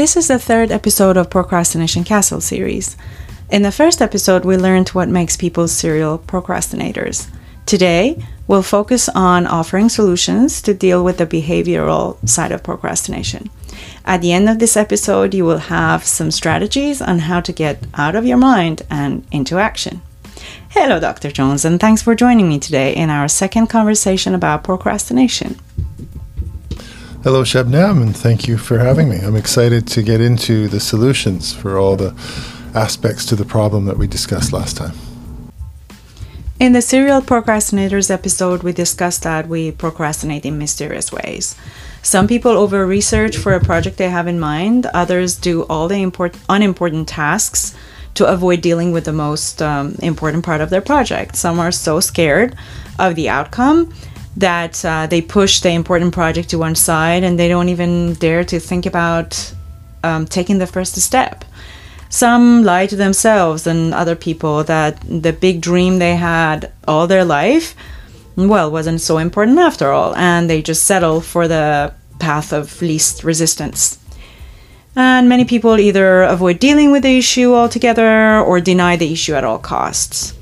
This is the third episode of Procrastination Castle series. In the first episode, we learned what makes people serial procrastinators. Today, we'll focus on offering solutions to deal with the behavioral side of procrastination. At the end of this episode, you will have some strategies on how to get out of your mind and into action. Hello, Dr. Jones, and thanks for joining me today in our second conversation about procrastination. Hello, Shabnam, and thank you for having me. I'm excited to get into the solutions for all the aspects to the problem that we discussed last time. In the Serial Procrastinators episode, we discussed that we procrastinate in mysterious ways. Some people over research for a project they have in mind, others do all the import- unimportant tasks to avoid dealing with the most um, important part of their project. Some are so scared of the outcome that uh, they push the important project to one side and they don't even dare to think about um, taking the first step. Some lie to themselves and other people that the big dream they had all their life, well, wasn't so important after all, and they just settle for the path of least resistance. And many people either avoid dealing with the issue altogether or deny the issue at all costs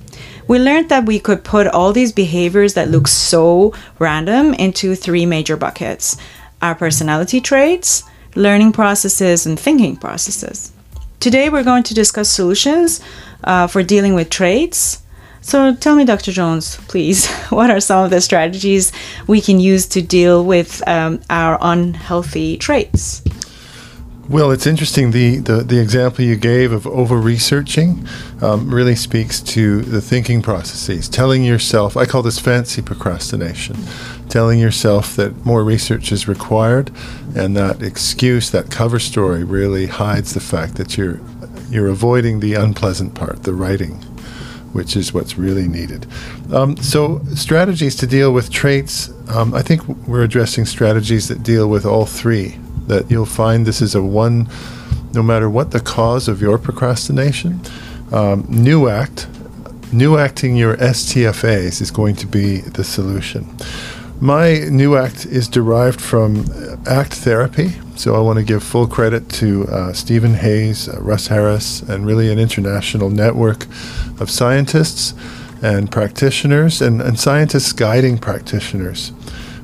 we learned that we could put all these behaviors that look so random into three major buckets our personality traits, learning processes, and thinking processes. Today, we're going to discuss solutions uh, for dealing with traits. So, tell me, Dr. Jones, please, what are some of the strategies we can use to deal with um, our unhealthy traits? Well, it's interesting. The, the, the example you gave of over researching um, really speaks to the thinking processes. Telling yourself, I call this fancy procrastination, telling yourself that more research is required, and that excuse, that cover story, really hides the fact that you're, you're avoiding the unpleasant part, the writing, which is what's really needed. Um, so, strategies to deal with traits, um, I think we're addressing strategies that deal with all three that you'll find this is a one, no matter what the cause of your procrastination, um, new act, new acting your STFAs is going to be the solution. My new act is derived from ACT therapy, so I want to give full credit to uh, Stephen Hayes, uh, Russ Harris, and really an international network of scientists and practitioners and, and scientists guiding practitioners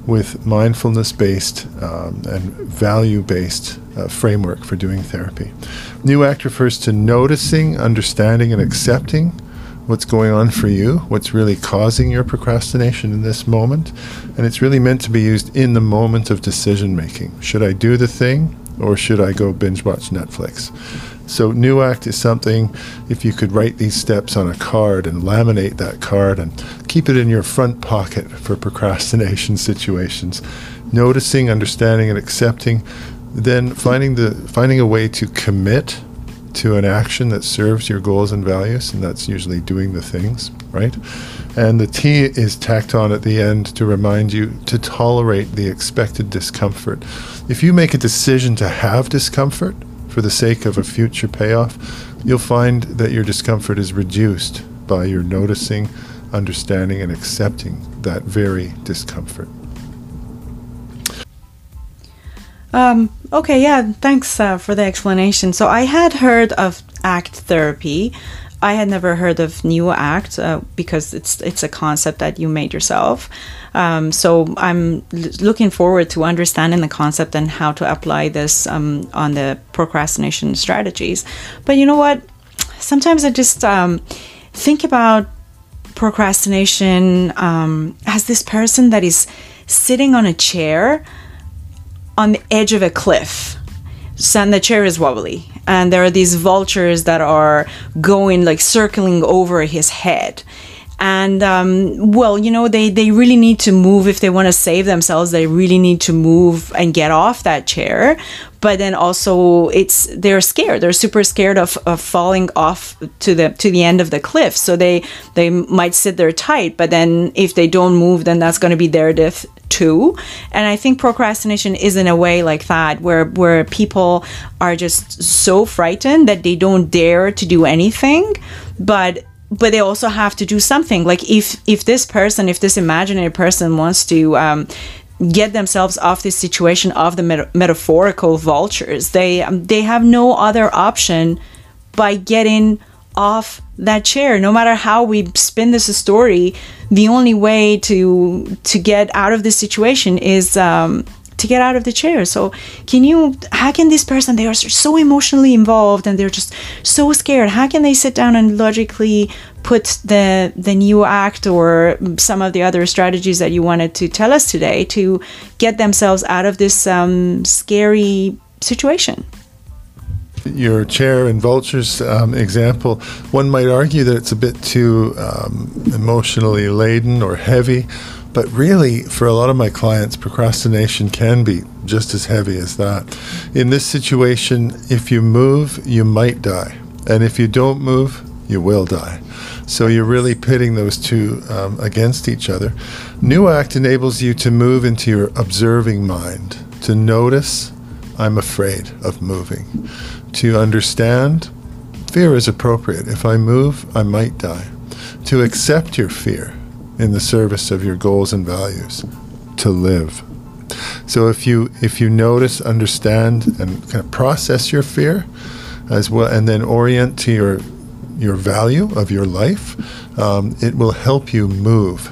with mindfulness based um, and value based uh, framework for doing therapy. New Act refers to noticing, understanding, and accepting what's going on for you, what's really causing your procrastination in this moment. And it's really meant to be used in the moment of decision making. Should I do the thing or should I go binge watch Netflix? So, New Act is something, if you could write these steps on a card and laminate that card and keep it in your front pocket for procrastination situations, noticing, understanding, and accepting, then finding, the, finding a way to commit to an action that serves your goals and values, and that's usually doing the things, right? And the T is tacked on at the end to remind you to tolerate the expected discomfort. If you make a decision to have discomfort, for the sake of a future payoff, you'll find that your discomfort is reduced by your noticing, understanding, and accepting that very discomfort. Um, okay, yeah, thanks uh, for the explanation. So I had heard of ACT therapy, I had never heard of New Act uh, because it's it's a concept that you made yourself. Um, so I'm l- looking forward to understanding the concept and how to apply this um, on the procrastination strategies. But you know what? Sometimes I just um, think about procrastination um, as this person that is sitting on a chair on the edge of a cliff. And the chair is wobbly and there are these vultures that are going like circling over his head. And um, well you know they, they really need to move. If they want to save themselves they really need to move and get off that chair. But then also it's they're scared. They're super scared of, of falling off to the to the end of the cliff. So they they might sit there tight but then if they don't move then that's going to be their death too and i think procrastination is in a way like that where where people are just so frightened that they don't dare to do anything but but they also have to do something like if if this person if this imaginary person wants to um, get themselves off this situation of the meta- metaphorical vultures. They um, they have no other option by getting off that chair. No matter how we spin this story, the only way to to get out of this situation is um, to get out of the chair. So, can you? How can this person? They are so emotionally involved and they're just so scared. How can they sit down and logically put the the new act or some of the other strategies that you wanted to tell us today to get themselves out of this um, scary situation? Your chair and vultures um, example, one might argue that it's a bit too um, emotionally laden or heavy. But really, for a lot of my clients, procrastination can be just as heavy as that. In this situation, if you move, you might die. And if you don't move, you will die. So you're really pitting those two um, against each other. New Act enables you to move into your observing mind, to notice, I'm afraid of moving, to understand, fear is appropriate. If I move, I might die. To accept your fear in the service of your goals and values, to live. So if you if you notice, understand, and kind of process your fear, as well, and then orient to your your value of your life, um, it will help you move.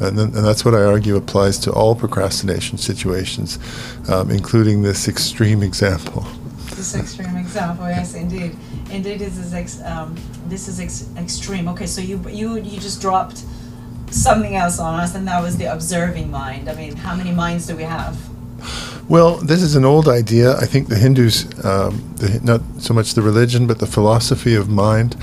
And, and, that's what I argue applies to all procrastination situations, um, including this extreme example. This extreme example, yes, indeed, indeed, this is ex, um, this is ex- extreme. Okay, so you you you just dropped something else on us, and that was the observing mind. I mean, how many minds do we have? Well, this is an old idea. I think the Hindus, um, the, not so much the religion, but the philosophy of mind,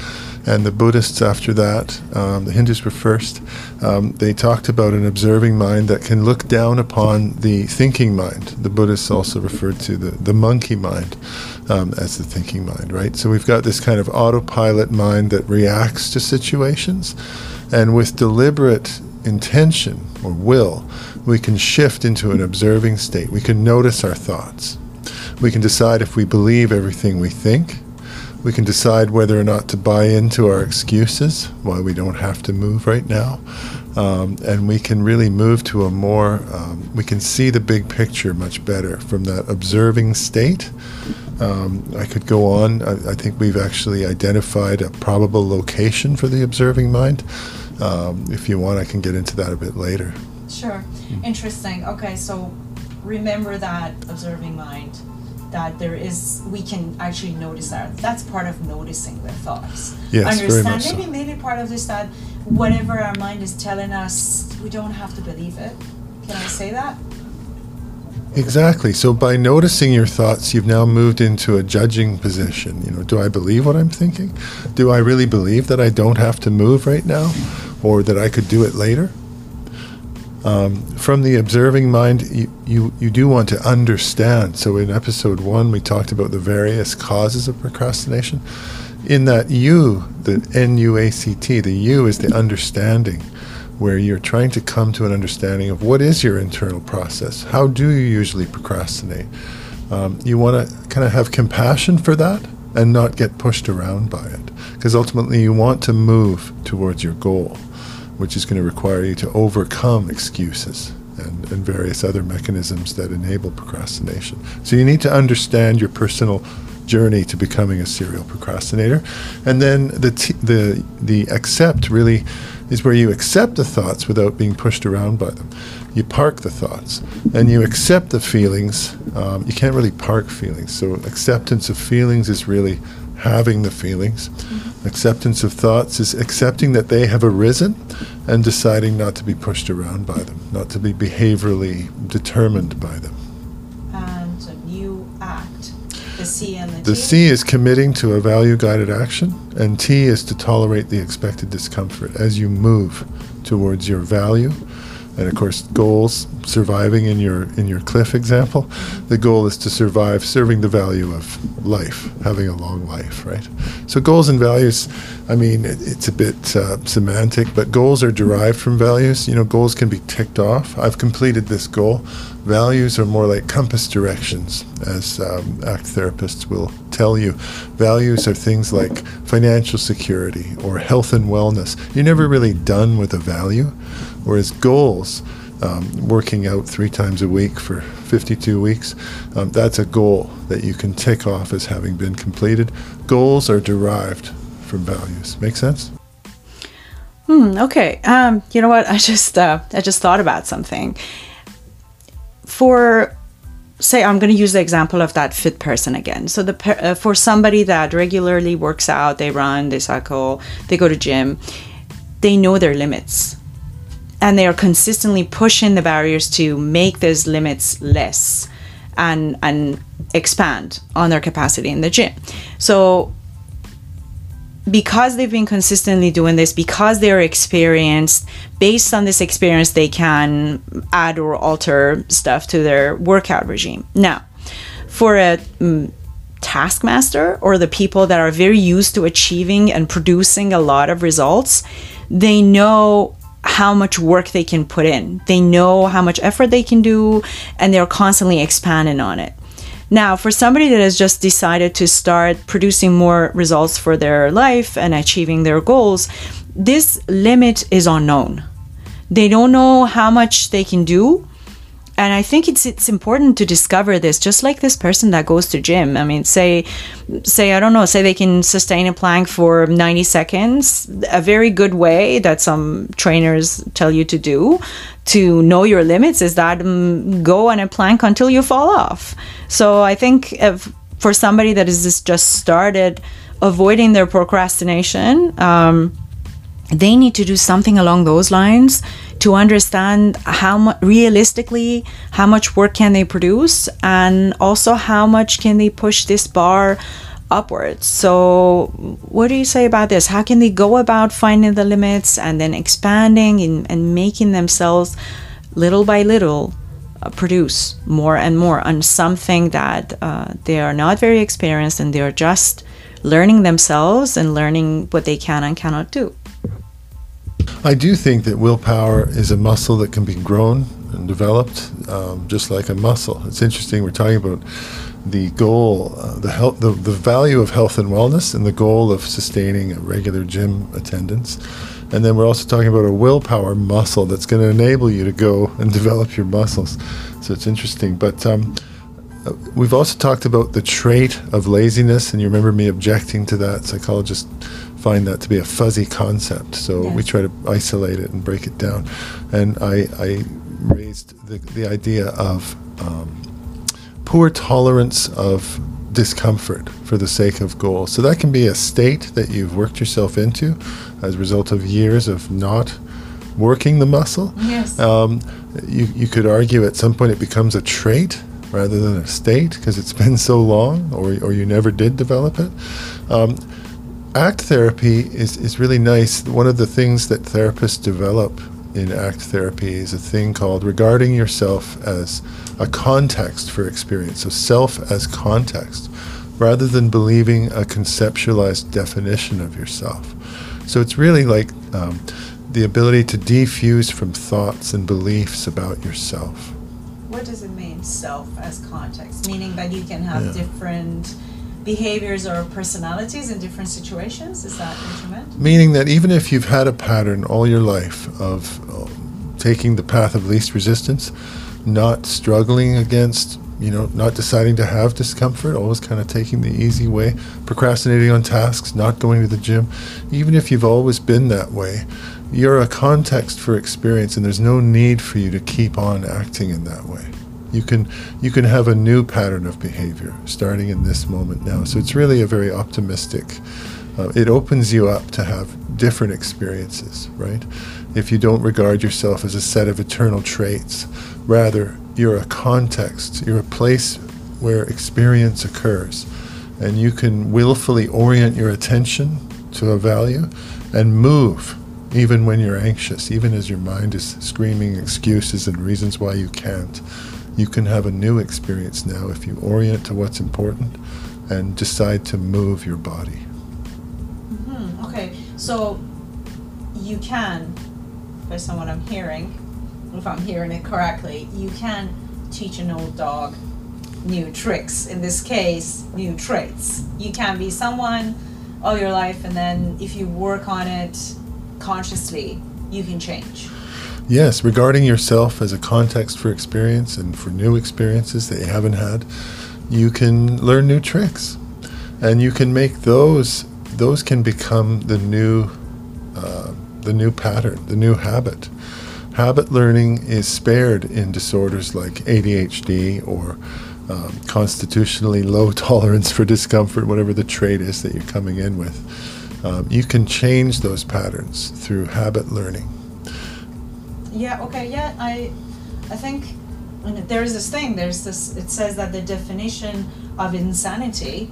and the Buddhists after that, um, the Hindus were first, um, they talked about an observing mind that can look down upon the thinking mind. The Buddhists also referred to the, the monkey mind um, as the thinking mind, right? So we've got this kind of autopilot mind that reacts to situations, and with deliberate intention or will, we can shift into an observing state. We can notice our thoughts. We can decide if we believe everything we think. We can decide whether or not to buy into our excuses, why we don't have to move right now. Um, and we can really move to a more, um, we can see the big picture much better from that observing state. Um, I could go on. I, I, think we've actually identified a probable location for the observing mind. Um, if you want, I can get into that a bit later. Sure. Mm. Interesting. Okay, so remember that observing mind that there is we can actually notice that that's part of noticing the thoughts yes, understand very maybe so. maybe part of this that whatever our mind is telling us we don't have to believe it can i say that Exactly. So by noticing your thoughts, you've now moved into a judging position. You know, do I believe what I'm thinking? Do I really believe that I don't have to move right now, or that I could do it later? Um, from the observing mind, you, you, you do want to understand. So in episode one, we talked about the various causes of procrastination. In that U, the N U A C T, the U is the understanding, where you're trying to come to an understanding of what is your internal process. How do you usually procrastinate? Um, you want to kind of have compassion for that and not get pushed around by it, because ultimately you want to move towards your goal which is going to require you to overcome excuses and, and various other mechanisms that enable procrastination. So you need to understand your personal journey to becoming a serial procrastinator. And then the, t- the, the accept really is where you accept the thoughts without being pushed around by them. You park the thoughts and you accept the feelings. Um, you can't really park feelings. So acceptance of feelings is really having the feelings. Mm-hmm. Acceptance of thoughts is accepting that they have arisen and deciding not to be pushed around by them, not to be behaviorally determined by them. And a new act, the C and the, the T? C is committing to a value guided action, and T is to tolerate the expected discomfort as you move towards your value and of course goals surviving in your in your cliff example the goal is to survive serving the value of life having a long life right? So goals and values i mean it, it's a bit uh, semantic but goals are derived from values. You know goals can be ticked off. I've completed this goal. Values are more like compass directions as um, act therapists will tell you. Values are things like financial security or health and wellness. You're never really done with a value Whereas goals um, working out three times a week for 52 weeks. Um, that's a goal that you can tick off as having been completed. Goals are derived from values. Make sense? Hmm, okay. Um, you know what? I just uh, I just thought about something. For say I'm going to use the example of that fit person again. So the uh, for somebody that regularly works out, they run, they cycle, they go to gym, they know their limits. And they are consistently pushing the barriers to make those limits less and and expand on their capacity in the gym. So because they've been consistently doing this, because they're experienced, based on this experience, they can add or alter stuff to their workout regime. Now, for a um, taskmaster or the people that are very used to achieving and producing a lot of results, they know how much work they can put in. They know how much effort they can do, and they're constantly expanding on it. Now, for somebody that has just decided to start producing more results for their life and achieving their goals, this limit is unknown. They don't know how much they can do and I think it's it's important to discover this, just like this person that goes to gym. I mean, say, say I don't know, say they can sustain a plank for ninety seconds. A very good way that some trainers tell you to do to know your limits is that um, go on a plank until you fall off. So I think if, for somebody that is just started avoiding their procrastination. Um, they need to do something along those lines to understand how much realistically how much work can they produce and also how much can they push this bar upwards. So what do you say about this? How can they go about finding the limits and then expanding and, and making themselves little by little uh, produce more and more on something that uh, they are not very experienced and they're just learning themselves and learning what they can and cannot do I do think that willpower is a muscle that can be grown and developed, um, just like a muscle. It's interesting. We're talking about the goal, uh, the health, the, the value of health and wellness, and the goal of sustaining a regular gym attendance. And then we're also talking about a willpower muscle that's going to enable you to go and develop your muscles. So it's interesting. But um, uh, we've also talked about the trait of laziness, and you remember me objecting to that. Psychologists find that to be a fuzzy concept. So yes. we try to isolate it and break it down. And I, I raised the, the idea of um, poor tolerance of discomfort for the sake of goals. So that can be a state that you've worked yourself into as a result of years of not working the muscle. Yes. Um, you, you could argue at some point it becomes a trait rather than a state because it's been so long or, or you never did develop it. Um, ACT therapy is, is really nice. One of the things that therapists develop in ACT therapy is a thing called regarding yourself as a context for experience. So, self as context, rather than believing a conceptualized definition of yourself. So, it's really like um, the ability to defuse from thoughts and beliefs about yourself. What does it mean, self as context? Meaning that you can have yeah. different behaviors or personalities in different situations? Is that what you meant? Meaning that even if you've had a pattern all your life of uh, taking the path of least resistance, not struggling against, you know, not deciding to have discomfort, always kind of taking the easy way, procrastinating on tasks, not going to the gym, even if you've always been that way, you're a context for experience and there's no need for you to keep on acting in that way you can you can have a new pattern of behavior starting in this moment now. So it's really a very optimistic. Uh, it opens you up to have different experiences, right? If you don't regard yourself as a set of eternal traits, rather you're a context, you're a place where experience occurs, and you can willfully orient your attention to a value and move even when you're anxious, even as your mind is screaming excuses and reasons why you can't you can have a new experience now if you orient to what's important and decide to move your body. Mm-hmm. Okay, so you can, based on what I'm hearing, if I'm hearing it correctly, you can teach an old dog new tricks. In this case, new traits. You can be someone all your life, and then if you work on it consciously, you can change. Yes, regarding yourself as a context for experience and for new experiences that you haven't had, you can learn new tricks, and you can make those. Those can become the new, uh, the new pattern, the new habit. Habit learning is spared in disorders like ADHD or um, constitutionally low tolerance for discomfort, whatever the trait is that you're coming in with. Um, you can change those patterns through habit learning. Yeah. Okay. Yeah. I, I think there's this thing. There's this. It says that the definition of insanity.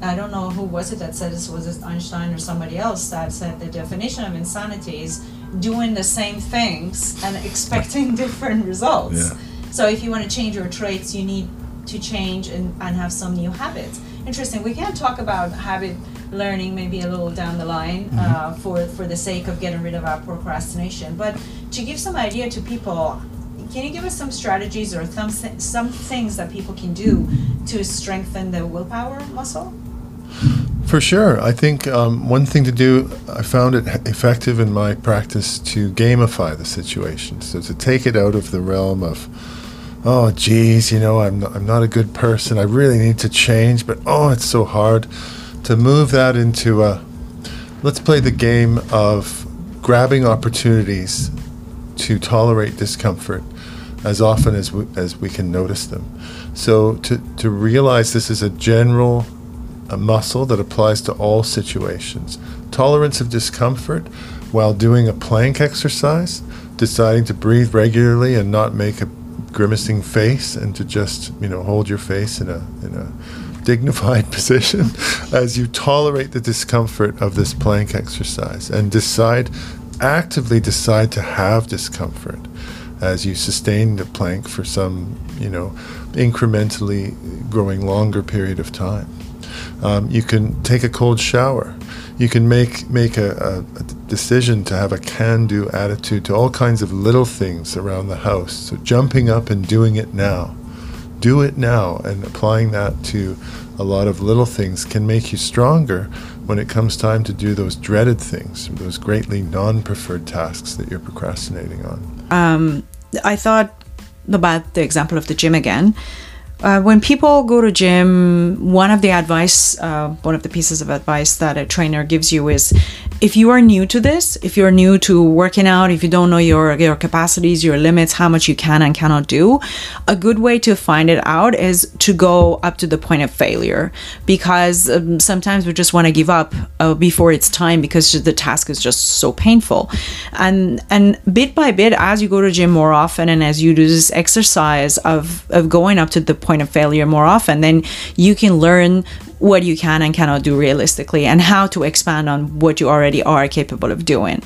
I don't know who was it that said this. Was it Einstein or somebody else that said the definition of insanity is doing the same things and expecting different results. Yeah. So if you want to change your traits, you need to change and, and have some new habits. Interesting. We can't talk about habit learning maybe a little down the line uh, Mm-hmm. for for the sake of getting rid of our procrastination. But to give some idea to people, can you give us some strategies or some some things that people can do to strengthen the willpower muscle? For sure. I think um, one thing to do, I found it effective in my practice to gamify the situation. So to take it out of the realm of, oh, geez, you know, I'm not, I'm not a good person. I really need to change, but oh, it's so hard. To move that into a, let's play the game of grabbing opportunities to tolerate discomfort as often as we, as we can notice them. So to, to realize this is a general a muscle that applies to all situations. Tolerance of discomfort while doing a plank exercise, deciding to breathe regularly and not make a grimacing face and to just, you know, hold your face in a in a dignified position as you tolerate the discomfort of this plank exercise and decide actively decide to have discomfort as you sustain the plank for some, you know, incrementally growing longer period of time. Um, you can take a cold shower. You can make make a, a, decision to have a can-do attitude to all kinds of little things around the house. So jumping up and doing it now, do it now, and applying that to a lot of little things can make you stronger when it comes time to do those dreaded things, those greatly non-preferred tasks that you're procrastinating on. Um, I thought about the example of the gym again. Uh, when people go to gym, one of the advice, uh, one of the pieces of advice that a trainer gives you is, if you are new to this, if you're new to working out, if you don't know your your capacities, your limits, how much you can and cannot do, a good way to find it out is to go up to the point of failure, because um, sometimes we just want to give up uh, before it's time because the task is just so painful, and and bit by bit, as you go to gym more often and as you do this exercise of of going up to the point of failure more often, then you can learn what you can and cannot do realistically and how to expand on what you already are capable of doing.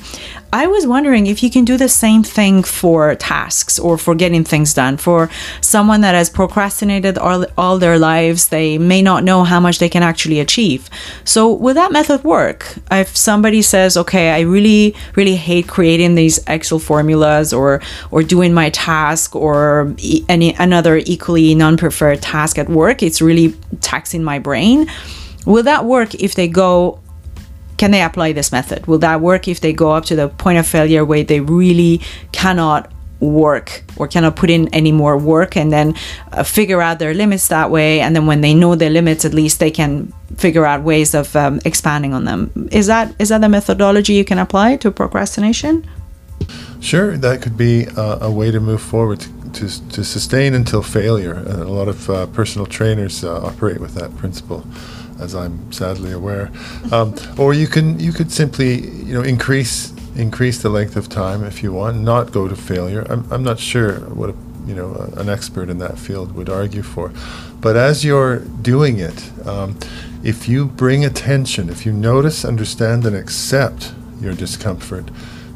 I was wondering if you can do the same thing for tasks or for getting things done. For someone that has procrastinated all, all their lives, they may not know how much they can actually achieve. So, will that method work? If somebody says, okay, I really, really hate creating these Excel formulas or, or doing my task or any another equally non preferred task at work, it's really taxing my brain. Will that work if they go can they apply this method? Will that work if they go up to the point of failure where they really cannot work or cannot put in any more work and then uh, figure out their limits that way? And then when they know their limits, at least they can figure out ways of um, expanding on them. Is that is that the methodology you can apply to procrastination? Sure, that could be uh, a way to move forward to, to, sustain until failure. And a lot of uh, personal trainers uh, operate with that principle, as I'm sadly aware. Um, or you can you could simply you know increase increase the length of time if you want, not go to failure. I'm, I'm not sure what a, you know a- an expert in that field would argue for, but as you're doing it, um, if you bring attention, if you notice, understand, and accept your discomfort,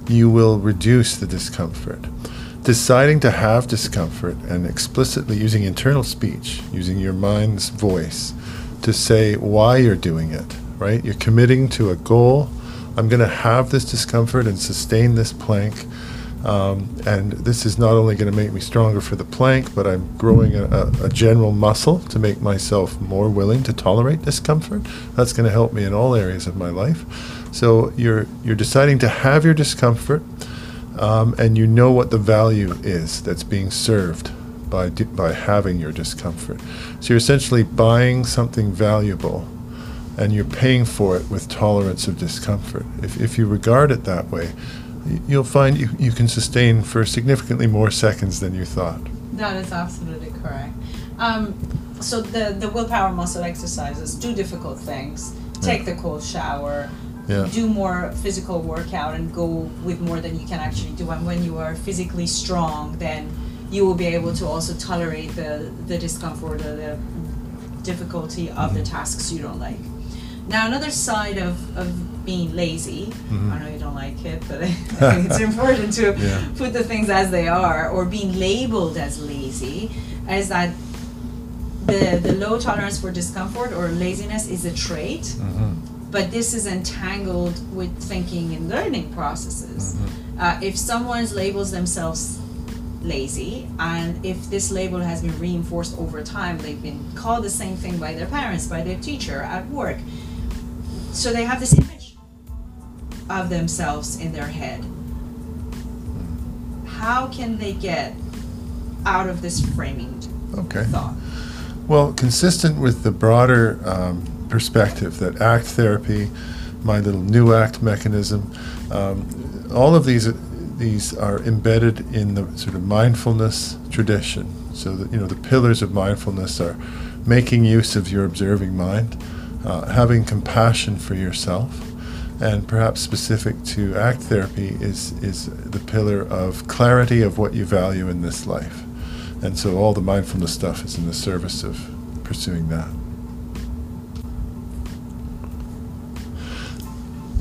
you will reduce the discomfort. Deciding to have discomfort and explicitly using internal speech, using your mind's voice to say why you're doing it, right? You're committing to a goal. I'm going to have this discomfort and sustain this plank. Um, and this is not only going to make me stronger for the plank, but I'm growing a, a, a general muscle to make myself more willing to tolerate discomfort. That's going to help me in all areas of my life. So you're you're deciding to have your discomfort, um, and you know what the value is that's being served by, by having your discomfort. So you're essentially buying something valuable and you're paying for it with tolerance of discomfort. If, if you regard it that way, you'll find you, you can sustain for significantly more seconds than you thought. That is absolutely correct. Um, so the the willpower muscle exercises do difficult things. Take the cold shower. Yeah. Do more physical workout and go with more than you can actually do. And when you are physically strong, then you will be able to also tolerate the the discomfort or the difficulty of the tasks you don't like. Now another side of, of being lazy, Mhm. I know you don't like it, but I think it's important to Yeah. put the things as they are, or being labeled as lazy, is that the, the low tolerance for discomfort or laziness is a trait, Mhm. but this is entangled with thinking and learning processes. Mhm. Uh, if someone labels themselves lazy, and if this label has been reinforced over time, they've been called the same thing by their parents, by their teacher, at work, so they have this image of themselves in their head. How can they get out of this framing Okay. thought? Well, consistent with the broader um, perspective that ACT therapy, my little new ACT mechanism, um, all of these these are embedded in the sort of mindfulness tradition. So you know the pillars of mindfulness are making use of your observing mind, uh, having compassion for yourself, and perhaps specific to ACT therapy is is the pillar of clarity of what you value in this life. And so all the mindfulness stuff is in the service of pursuing that.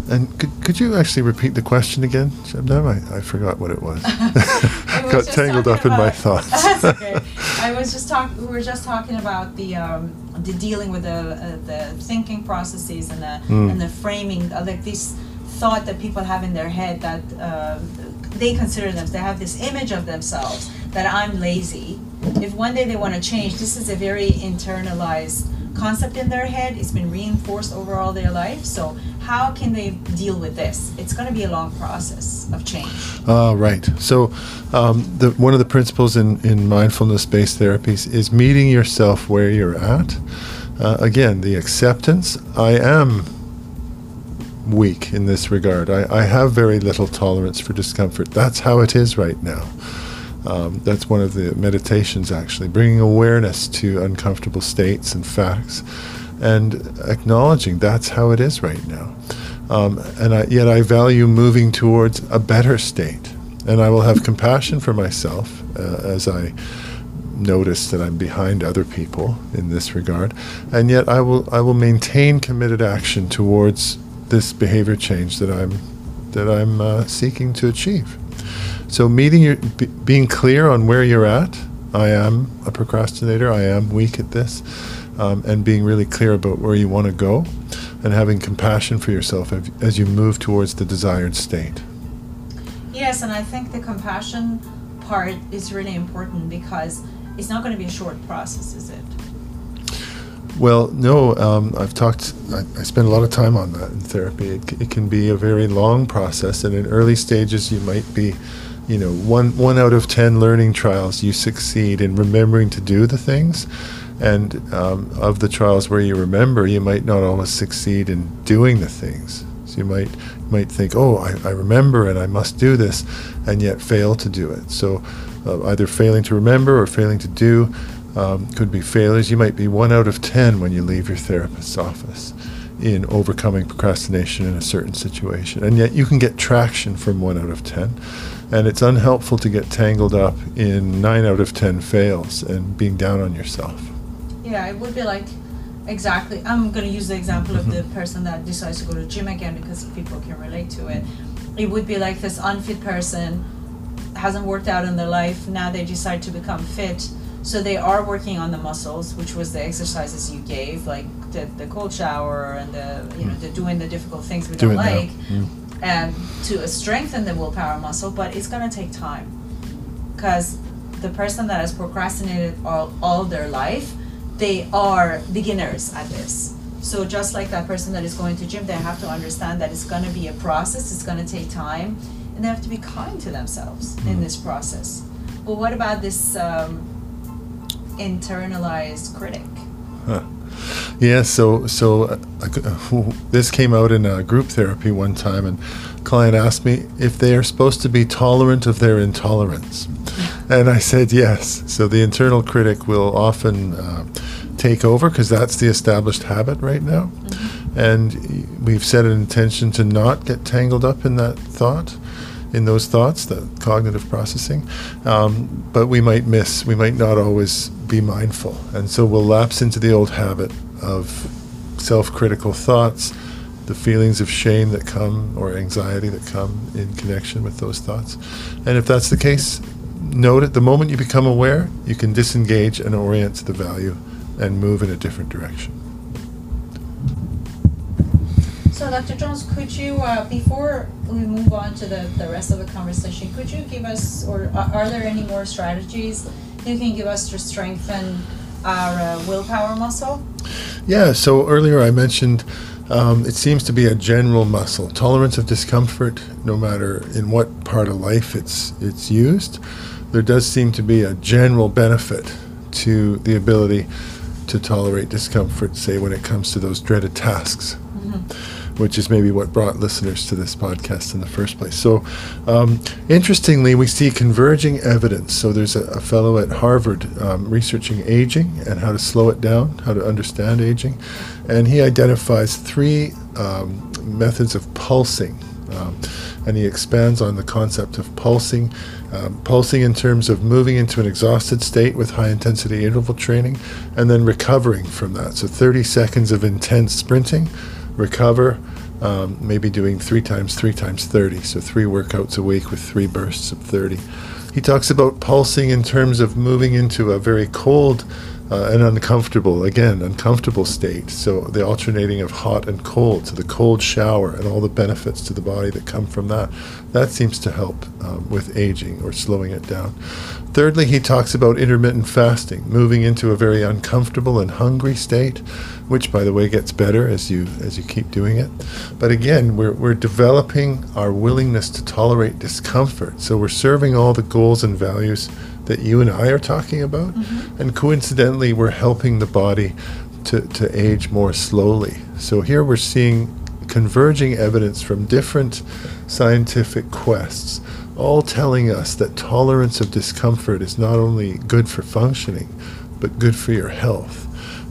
And could, could you actually repeat the question again, Shabnam? I, I forgot what it was. I Got tangled up in my thoughts. That's okay. I was just talking. We were just talking about the um, the dealing with the uh, the thinking processes and the Mm. and the framing, uh, like this thought that people have in their head that uh, they consider them. They have this image of themselves that I'm lazy. If one day they want to change, this is a very internalized concept in their head. It's been reinforced over all their life. So how can they deal with this? It's going to be a long process of change. Ah, right. So, um, the, one of the principles in, in mindfulness based therapies is meeting yourself where you're at. Uh, again, the acceptance I am weak in this regard. I, I have very little tolerance for discomfort. That's how it is right now. Um, that's one of the meditations, actually, bringing awareness to uncomfortable states and facts and acknowledging that's how it is right now. Um, and I, yet I value moving towards a better state. And I will have compassion for myself uh, as I notice that I'm behind other people in this regard. And yet I will, I will maintain committed action towards this behavior change that I'm, that I'm uh, seeking to achieve. So meeting your, be, being clear on where you're at. I am a procrastinator. I am weak at this, um, and being really clear about where you want to go, and having compassion for yourself as, as you move towards the desired state. Yes, and I think the compassion part is really important because it's not going to be a short process, is it? Well, no, um, I've talked, I, I spend a lot of time on that in therapy. It, it can be a very long process, and in early stages, you might be, you know, one, one out of 10 learning trials, you succeed in remembering to do the things. And um, of the trials where you remember, you might not always succeed in doing the things. So you might, might think, oh, I, I remember and I must do this, and yet fail to do it. So uh, either failing to remember or failing to do um, could be failures. You might be one out of 10 when you leave your therapist's office in overcoming procrastination in a certain situation. And yet you can get traction from one out of 10. And it's unhelpful to get tangled up in nine out of 10 fails and being down on yourself. Yeah, it would be like exactly. I'm going to use the example of the person that decides to go to gym again because people can relate to it. It would be like this unfit person hasn't worked out in their life. Now they decide to become fit. So they are working on the muscles, which was the exercises you gave, like the, the cold shower and the you know the doing the difficult things we Do don't like, Mm. Um, to strengthen the willpower muscle. But it's gonna take time, because the person that has procrastinated all, all their life, they are beginners at this. So just like that person that is going to gym, they have to understand that it's gonna be a process. It's gonna take time, and they have to be kind to themselves in this process. Well, what about this um, internalized critic? Huh. Yeah, so so uh, uh, this came out in a group therapy one time, and a client asked me if they are supposed to be tolerant of their intolerance, and I said yes. So the internal critic will often uh, take over because that's the established habit right now, mm-hmm. and we've set an intention to not get tangled up in that thought in those thoughts, the cognitive processing. Um, but we might miss, we might not always be mindful. And so we'll lapse into the old habit of self critical thoughts, the feelings of shame that come or anxiety that come in connection with those thoughts. And if that's the case, note it. The moment you become aware, you can disengage and orient to the value and move in a different direction. So, Dr. Jones, could you, uh, before we move on to the, the rest of the conversation, could you give us, or are, are there any more strategies you can give us to strengthen our uh, willpower muscle? Yeah, so earlier I mentioned um, it seems to be a general muscle. Tolerance of discomfort, no matter in what part of life it's, it's used, there does seem to be a general benefit to the ability to tolerate discomfort, say, when it comes to those dreaded tasks. Mm-hmm which is maybe what brought listeners to this podcast in the first place. So, um, interestingly, we see converging evidence. So, there's a, a fellow at Harvard um, researching aging and how to slow it down, how to understand aging, and he identifies three um, methods of pulsing. Um, and he expands on the concept of pulsing, um, pulsing in terms of moving into an exhausted state with high intensity interval training, and then recovering from that. So 30 seconds of intense sprinting, recover, um, maybe doing three times three times 30, so three workouts a week with three bursts of 30. He talks about pulsing in terms of moving into a very cold uh, and uncomfortable, again, uncomfortable state. So the alternating of hot and cold to the cold shower and all the benefits to the body that come from that, that seems to help um, with aging or slowing it down. Thirdly, he talks about intermittent fasting, moving into a very uncomfortable and hungry state, which, by the way, gets better as you as you keep doing it. But again, we're, we're developing our willingness to tolerate discomfort. So we're serving all the goals and values that you and I are talking about. Mm-hmm. And coincidentally, we're helping the body to, to age more slowly. So here we're seeing converging evidence from different scientific quests, all telling us that tolerance of discomfort is not only good for functioning, but good for your health.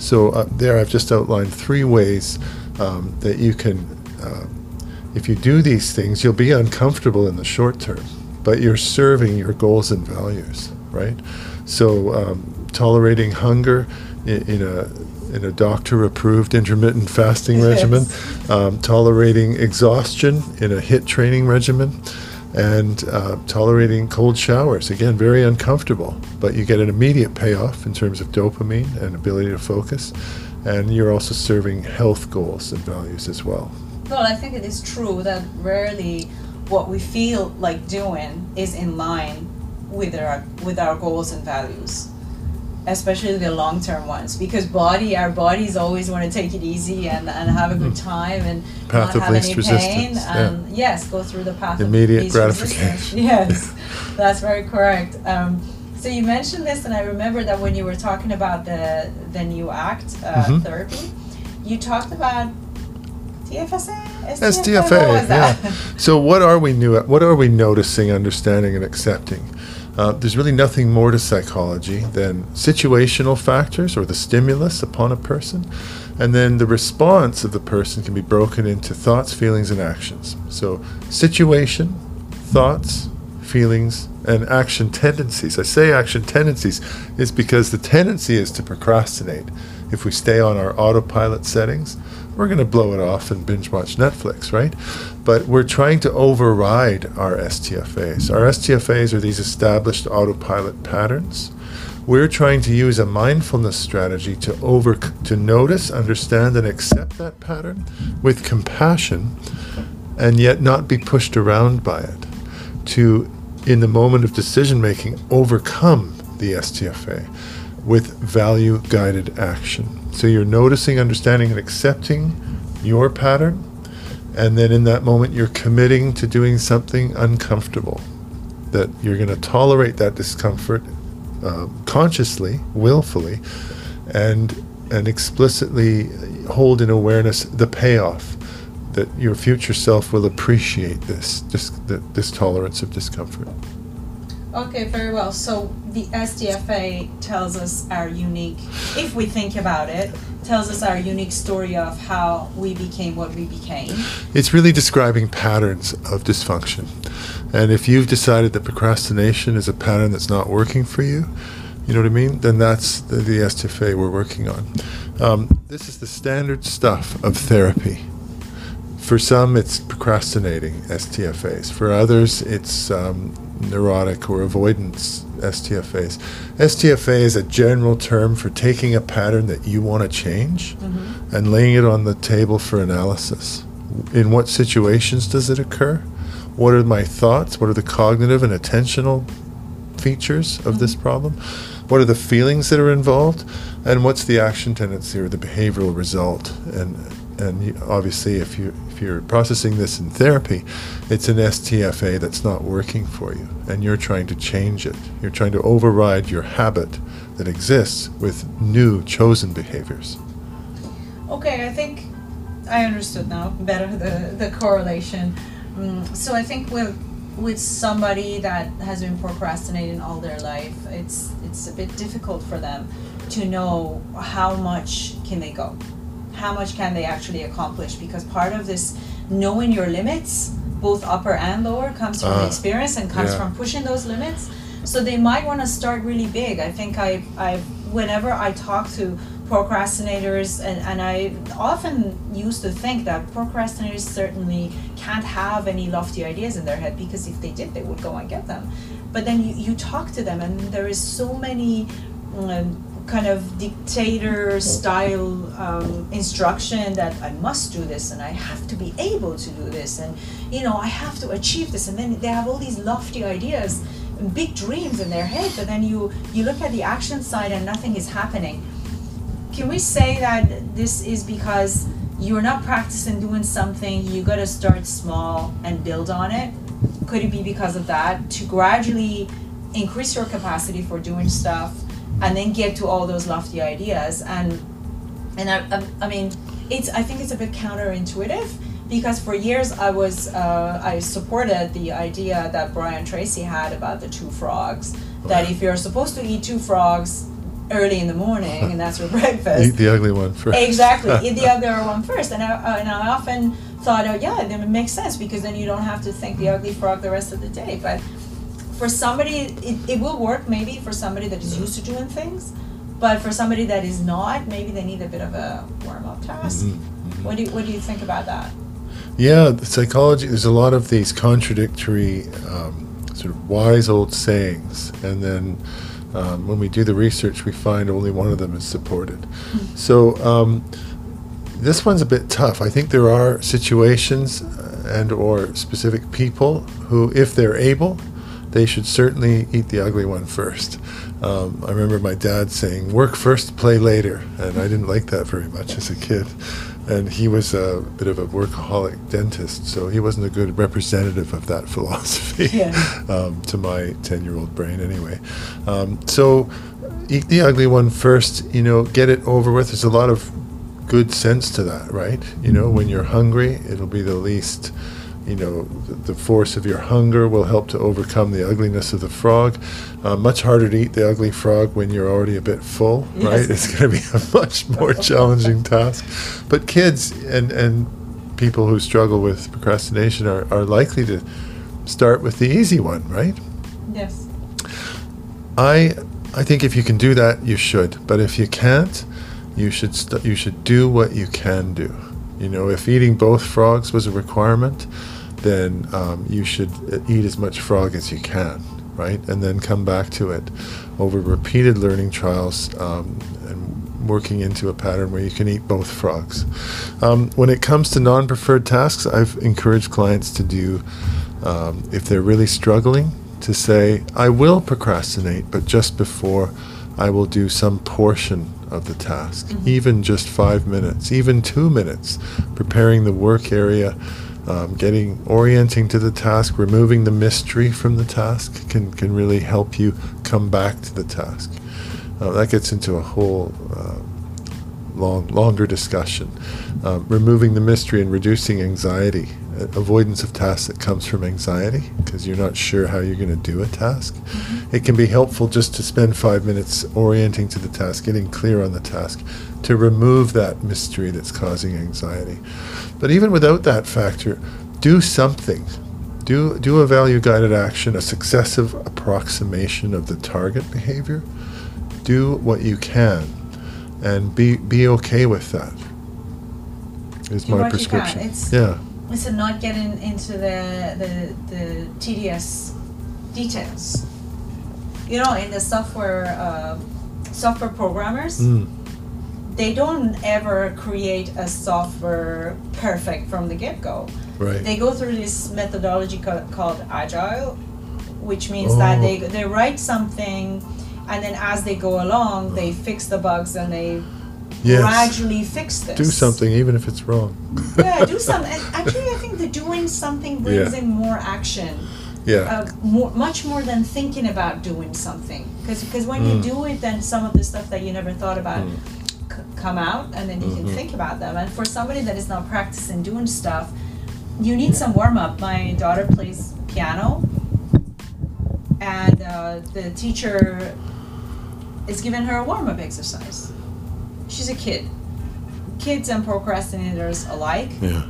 So uh, there I've just outlined three ways um, that you can, uh, if you do these things, you'll be uncomfortable in the short term, but you're serving your goals and values right? So um, tolerating hunger in, in, a in a doctor-approved intermittent fasting yes. regimen, um, tolerating exhaustion in a HIIT training regimen, and uh, tolerating cold showers. Again, very uncomfortable, but you get an immediate payoff in terms of dopamine and ability to focus, and you're also serving health goals and values as well. Well, I think it is true that rarely what we feel like doing is in line with our with our goals and values especially the long term ones because body our bodies always want to take it easy and, and have a good mm. time and path not have any pain and yeah. yes go through the path immediate of gratification yes that's very correct um, so you mentioned this and i remember that when you were talking about the the new act uh, mm-hmm. therapy you talked about TFSA? STFA, STFA yeah. so what are we new? What are we noticing, understanding, and accepting? Uh, there's really nothing more to psychology than situational factors or the stimulus upon a person. And then the response of the person can be broken into thoughts, feelings, and actions. So, situation, thoughts, feelings, and action tendencies. I say action tendencies is because the tendency is to procrastinate if we stay on our autopilot settings we're going to blow it off and binge watch Netflix, right? But we're trying to override our STFAs. Our STFAs are these established autopilot patterns. We're trying to use a mindfulness strategy to over to notice, understand, and accept that pattern with compassion, and yet not be pushed around by it. To, in the moment of decision making, overcome the STFA with value guided action. So you're noticing, understanding, and accepting your pattern, And then in that moment, you're committing to doing something uncomfortable, that you're going to tolerate that discomfort uh, consciously, willfully, and and explicitly hold in awareness the payoff that your future self will appreciate this this, this tolerance of discomfort. Okay, very well. So the STFA tells us our unique, if we think about it, tells us our unique story of how we became what we became. It's really describing patterns of dysfunction. And if you've decided that procrastination is a pattern that's not working for you, you know what I mean? Then that's the, the STFA we're working on. Um, this is the standard stuff of therapy. For some, it's procrastinating STFAs. For others, it's um, neurotic or avoidance STFAs. STFA is a general term for taking a pattern that you want to change mm-hmm. and laying it on the table for analysis. In what situations does it occur? What are my thoughts? What are the cognitive and attentional features of mm-hmm. this problem? What are the feelings that are involved? And what's the action tendency or the behavioral result? And and obviously, if you if you're processing this in therapy, it's an STFA that's not working for you, and you're trying to change it. You're trying to override your habit that exists with new chosen behaviors. Okay, I think I understood now better the, the correlation. Um, so I think with with somebody that has been procrastinating all their life, it's it's a bit difficult for them to know how much can they go how much can they actually accomplish? Because part of this knowing your limits both upper and lower comes from uh, experience and comes yeah. from pushing those limits. So they might want to start really big. I think i i whenever i talk to procrastinators and, and i often used to think that procrastinators certainly can't have any lofty ideas in their head because if they did they would go and get them. But then you, you talk to them and there is so many um, kind of dictator style um, instruction that I must do this and I have to be able to do this and you know I have to achieve this. And then they have all these lofty ideas and big dreams in their head but then you you look at the action side and nothing is happening. Can we say that this is because you're not practicing doing something you got to start small and build on it? Could it be because of that to gradually increase your capacity for doing stuff and then get to all those lofty ideas. And and I, I, I mean it's I think it's a bit counterintuitive because for years I was uh, I supported the idea that Brian Tracy had about the two frogs that if you're supposed to eat two frogs early in the morning and that's your breakfast eat the ugly one first. Exactly eat the ugly one first. And I, uh, and I often thought oh yeah then it makes sense because then you don't have to think the ugly frog the rest of the day. But for somebody it, it will work maybe for somebody that is used to doing things but for somebody that is not maybe they need a bit of a warm-up task mm-hmm. mm-hmm. what do you, what do you think about that yeah the psychology there's a lot of these contradictory um, sort of wise old sayings and then um, when we do the research we find only one of them is supported mm-hmm. so um, this one's a bit tough i think there are situations uh, and or specific people who if they're able they should certainly eat the ugly one first. Um, I remember my dad saying, "Work first, play later," and I didn't like that very much as a kid. And he was a bit of a workaholic dentist, so he wasn't a good representative of that philosophy yeah. um, to my ten-year-old brain, anyway. Um, so, eat the ugly one first. You know, get it over with. There's a lot of good sense to that, right? You know, when you're hungry, it'll be the least you know, the, force of your hunger will help to overcome the ugliness of the frog. Uh, much harder to eat the ugly frog when you're already a bit full, yes. right? It's going to be a much more challenging task. But kids and, and people who struggle with procrastination are, are likely to start with the easy one, right? Yes. I I think if you can do that, you should. But if you can't, you should st- you should do what you can do. You know, if eating both frogs was a requirement, then um, you should eat as much frog as you can, right? And then come back to it over repeated learning trials um, and working into a pattern where you can eat both frogs. Um, when it comes to non preferred tasks, I've encouraged clients to do, um, if they're really struggling, to say, I will procrastinate, but just before I will do some portion of the task, mm-hmm. even just five minutes, even two minutes, preparing the work area Um, getting orienting to the task, removing the mystery from the task can, can really help you come back to the task. Uh, that gets into a whole uh, long, longer discussion. Um, removing the mystery and reducing anxiety, uh, avoidance of tasks that comes from anxiety because you're not sure how you're going to do a task. Mm-hmm. It can be helpful just to spend five minutes orienting to the task, getting clear on the task, to remove that mystery that's causing anxiety. But even without that factor, do something. Do, do a value guided action, a successive approximation of the target behavior. Do what you can and be, be okay with that. Is my what you can. prescription. It's- It's not getting into the, the, the tedious details. You know, in the software, uh, software programmers, Mm. they don't ever create a software perfect from the get-go. Right. They go through this methodology ca- called agile, which means that Oh. they, they write something and then as they go along, they fix the bugs and they Yes. gradually fix this. Do something, even if it's wrong. yeah, do something. Actually, I think the doing something brings Yeah. in more action, yeah. uh, more, much more than thinking about doing something. Because when Mm. you do it, then some of the stuff that you never thought about Mm. c- come out, and then you can Mhm. think about them. And for somebody that is not practicing doing stuff, you need some warm up. My daughter plays piano, and uh, the teacher is giving her a warm up exercise. She's a kid. Kids and procrastinators alike yeah.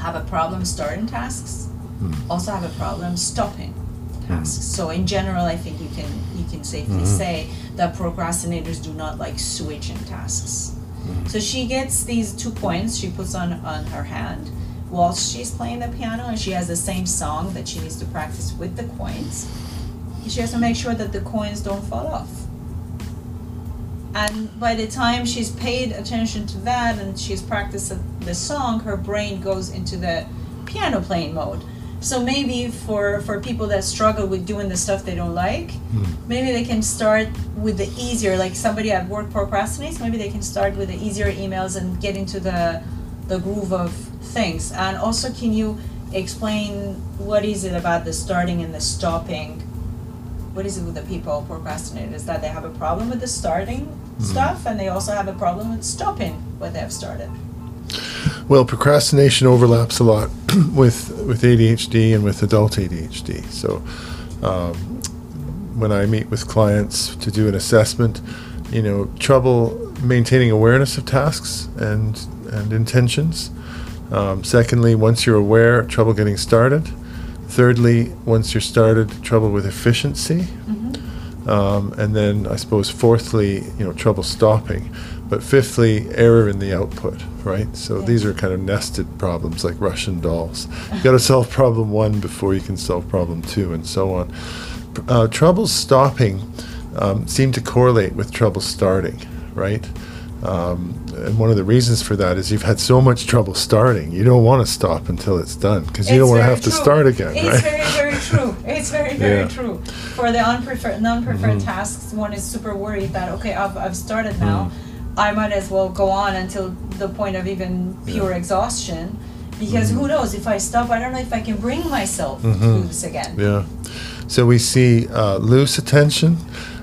have a problem starting tasks, Mm. also have a problem stopping Hmm. tasks. So in general, I think you can you can safely Mhm. say that procrastinators do not like switching tasks. Mhm. So she gets these two coins she puts on on her hand while she's playing the piano, and she has the same song that she needs to practice with the coins. She has to make sure that the coins don't fall off. And by the time she's paid attention to that and she's practiced the song, her brain goes into the piano playing mode. So maybe for, for people that struggle with doing the stuff they don't like, Mm. maybe they can start with the easier, like somebody at work procrastinates, maybe they can start with the easier emails and get into the, the groove of things. And also, can you explain what is it about the starting and the stopping? What is it with the people procrastinators that they have a problem with the starting stuff and they also have a problem with stopping what they have started? Well, procrastination overlaps a lot with with ADHD and with adult ADHD. So, um, when I meet with clients to do an assessment, you know, trouble maintaining awareness of tasks and and intentions. Um, secondly, once you're aware, trouble getting started. Thirdly, once you're started, trouble with efficiency. Um, and then I suppose fourthly, you know, trouble stopping. But fifthly, error in the output, right? So Yeah. these are kind of nested problems like Russian dolls. You got to solve problem one before you can solve problem two, and so on. Uh, trouble stopping um, seem to correlate with trouble starting, right? Um, and one of the reasons for that is you've had so much trouble starting, you don't want to stop until it's done because you don't want to have to start again, It's right? very, very true. It's very, very Yeah. true. For the unpreferred, non-preferred Mhm. tasks, one is super worried that okay, I've, I've started now. Mm. I might as well go on until the point of even pure Yeah. exhaustion, because Mhm. who knows? If I stop, I don't know if I can bring myself Mhm. through this again. Yeah. So we see uh, loose attention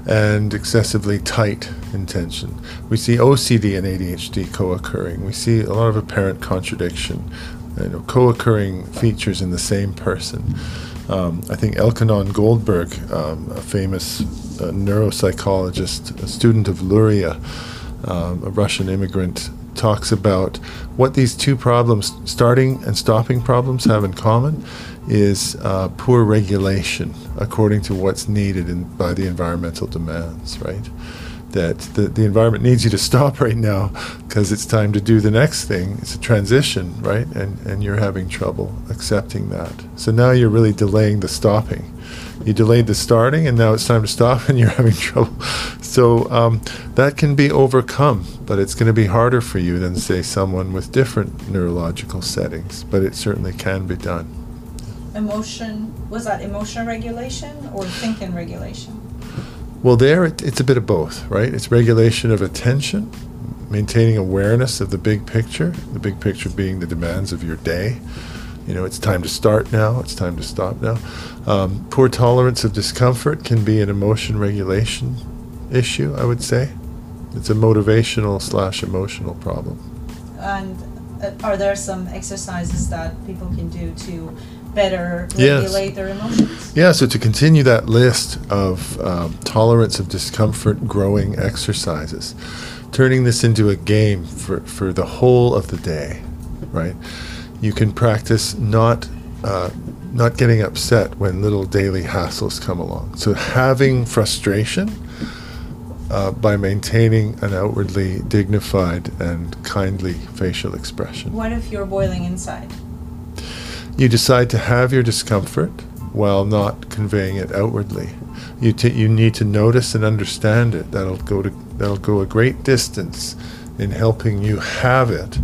and excessively tight intention. We see OCD and ADHD co-occurring. We see a lot of apparent contradiction, you know, co-occurring features in the same person. Um, I think Elkhonon Goldberg, um, a famous uh, neuropsychologist, a student of Luria, um, a Russian immigrant, talks about what these two problems, starting and stopping problems, have in common is uh, poor regulation according to what's needed in, by the environmental demands, right? That the, the environment needs you to stop right now because it's time to do the next thing. It's a transition, right? And, and you're having trouble accepting that. So now you're really delaying the stopping. You delayed the starting and now it's time to stop and you're having trouble. So um, that can be overcome, but it's going to be harder for you than, say, someone with different neurological settings, but it certainly can be done. Emotion was that emotion regulation or thinking regulation? Well, there it, it's a bit of both, right? It's regulation of attention, maintaining awareness of the big picture, the big picture being the demands of your day, You know, it's time to start now. It's time to stop now. Um, poor tolerance of discomfort can be an emotion regulation issue. I would say it's a motivational slash emotional problem. And uh, are there some exercises that people can do to better Yes. regulate their emotions? Yeah, so to continue that list of um, tolerance of discomfort growing exercises, turning this into a game for, for the whole of the day, right? You can practice not uh, not getting upset when little daily hassles come along. So having frustration uh, by maintaining an outwardly dignified and kindly facial expression. What if you're boiling inside? You decide to have your discomfort while not conveying it outwardly. You, t- you need to notice and understand it. That'll go to that'll go a great distance in helping you have it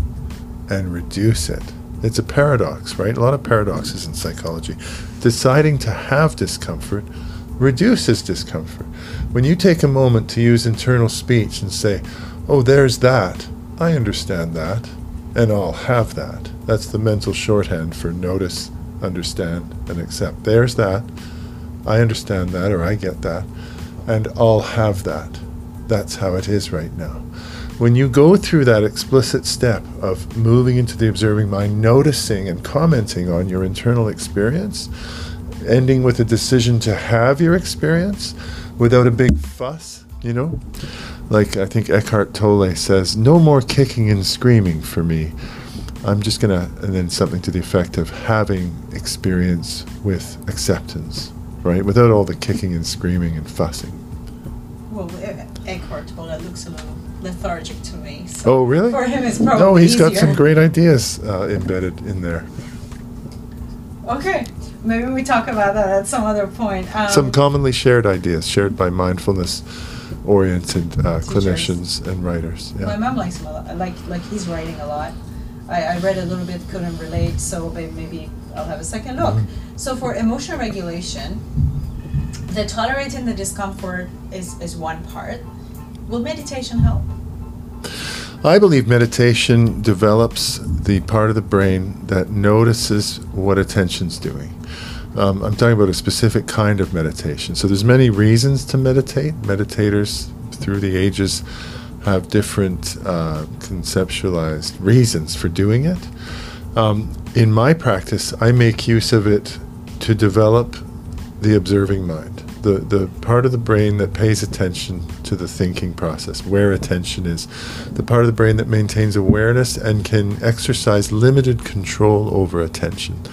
and reduce it. It's a paradox, right? A lot of paradoxes in psychology. Deciding to have discomfort reduces discomfort. When you take a moment to use internal speech and say, "Oh, there's that. I understand that." And I'll have that. That's the mental shorthand for notice, understand, and accept. There's that. I understand that, or I get that, and I'll have that. That's how it is right now. When you go through that explicit step of moving into the observing mind, noticing and commenting on your internal experience, ending with a decision to have your experience without a big fuss, you know? Like I think Eckhart Tolle says, no more kicking and screaming for me. I'm just gonna, and then something to the effect of having experience with acceptance, right? Without all the kicking and screaming and fussing. Well, Eckhart Tolle looks a little lethargic to me. So Oh, really? For him, it's probably no, he's got some great ideas uh, embedded in there. Okay, maybe we talk about that at some other point. Um, some commonly shared ideas, shared by mindfulness-oriented uh, clinicians and writers. My mom likes him a lot. Like like he's writing a lot. I, I read a little bit, couldn't relate, so maybe I'll have a second look. Mhm. So for emotional regulation, the tolerating the discomfort is, is one part. Will meditation help? I believe meditation develops the part of the brain that notices what attention's doing. Um, I'm talking about a specific kind of meditation. So there's many reasons to meditate. Meditators through the ages have different uh, conceptualized reasons for doing it. Um, in my practice, I make use of it to develop the observing mind, the, the part of the brain that pays attention to the thinking process, where attention is, the part of the brain that maintains awareness and can exercise limited control over attention.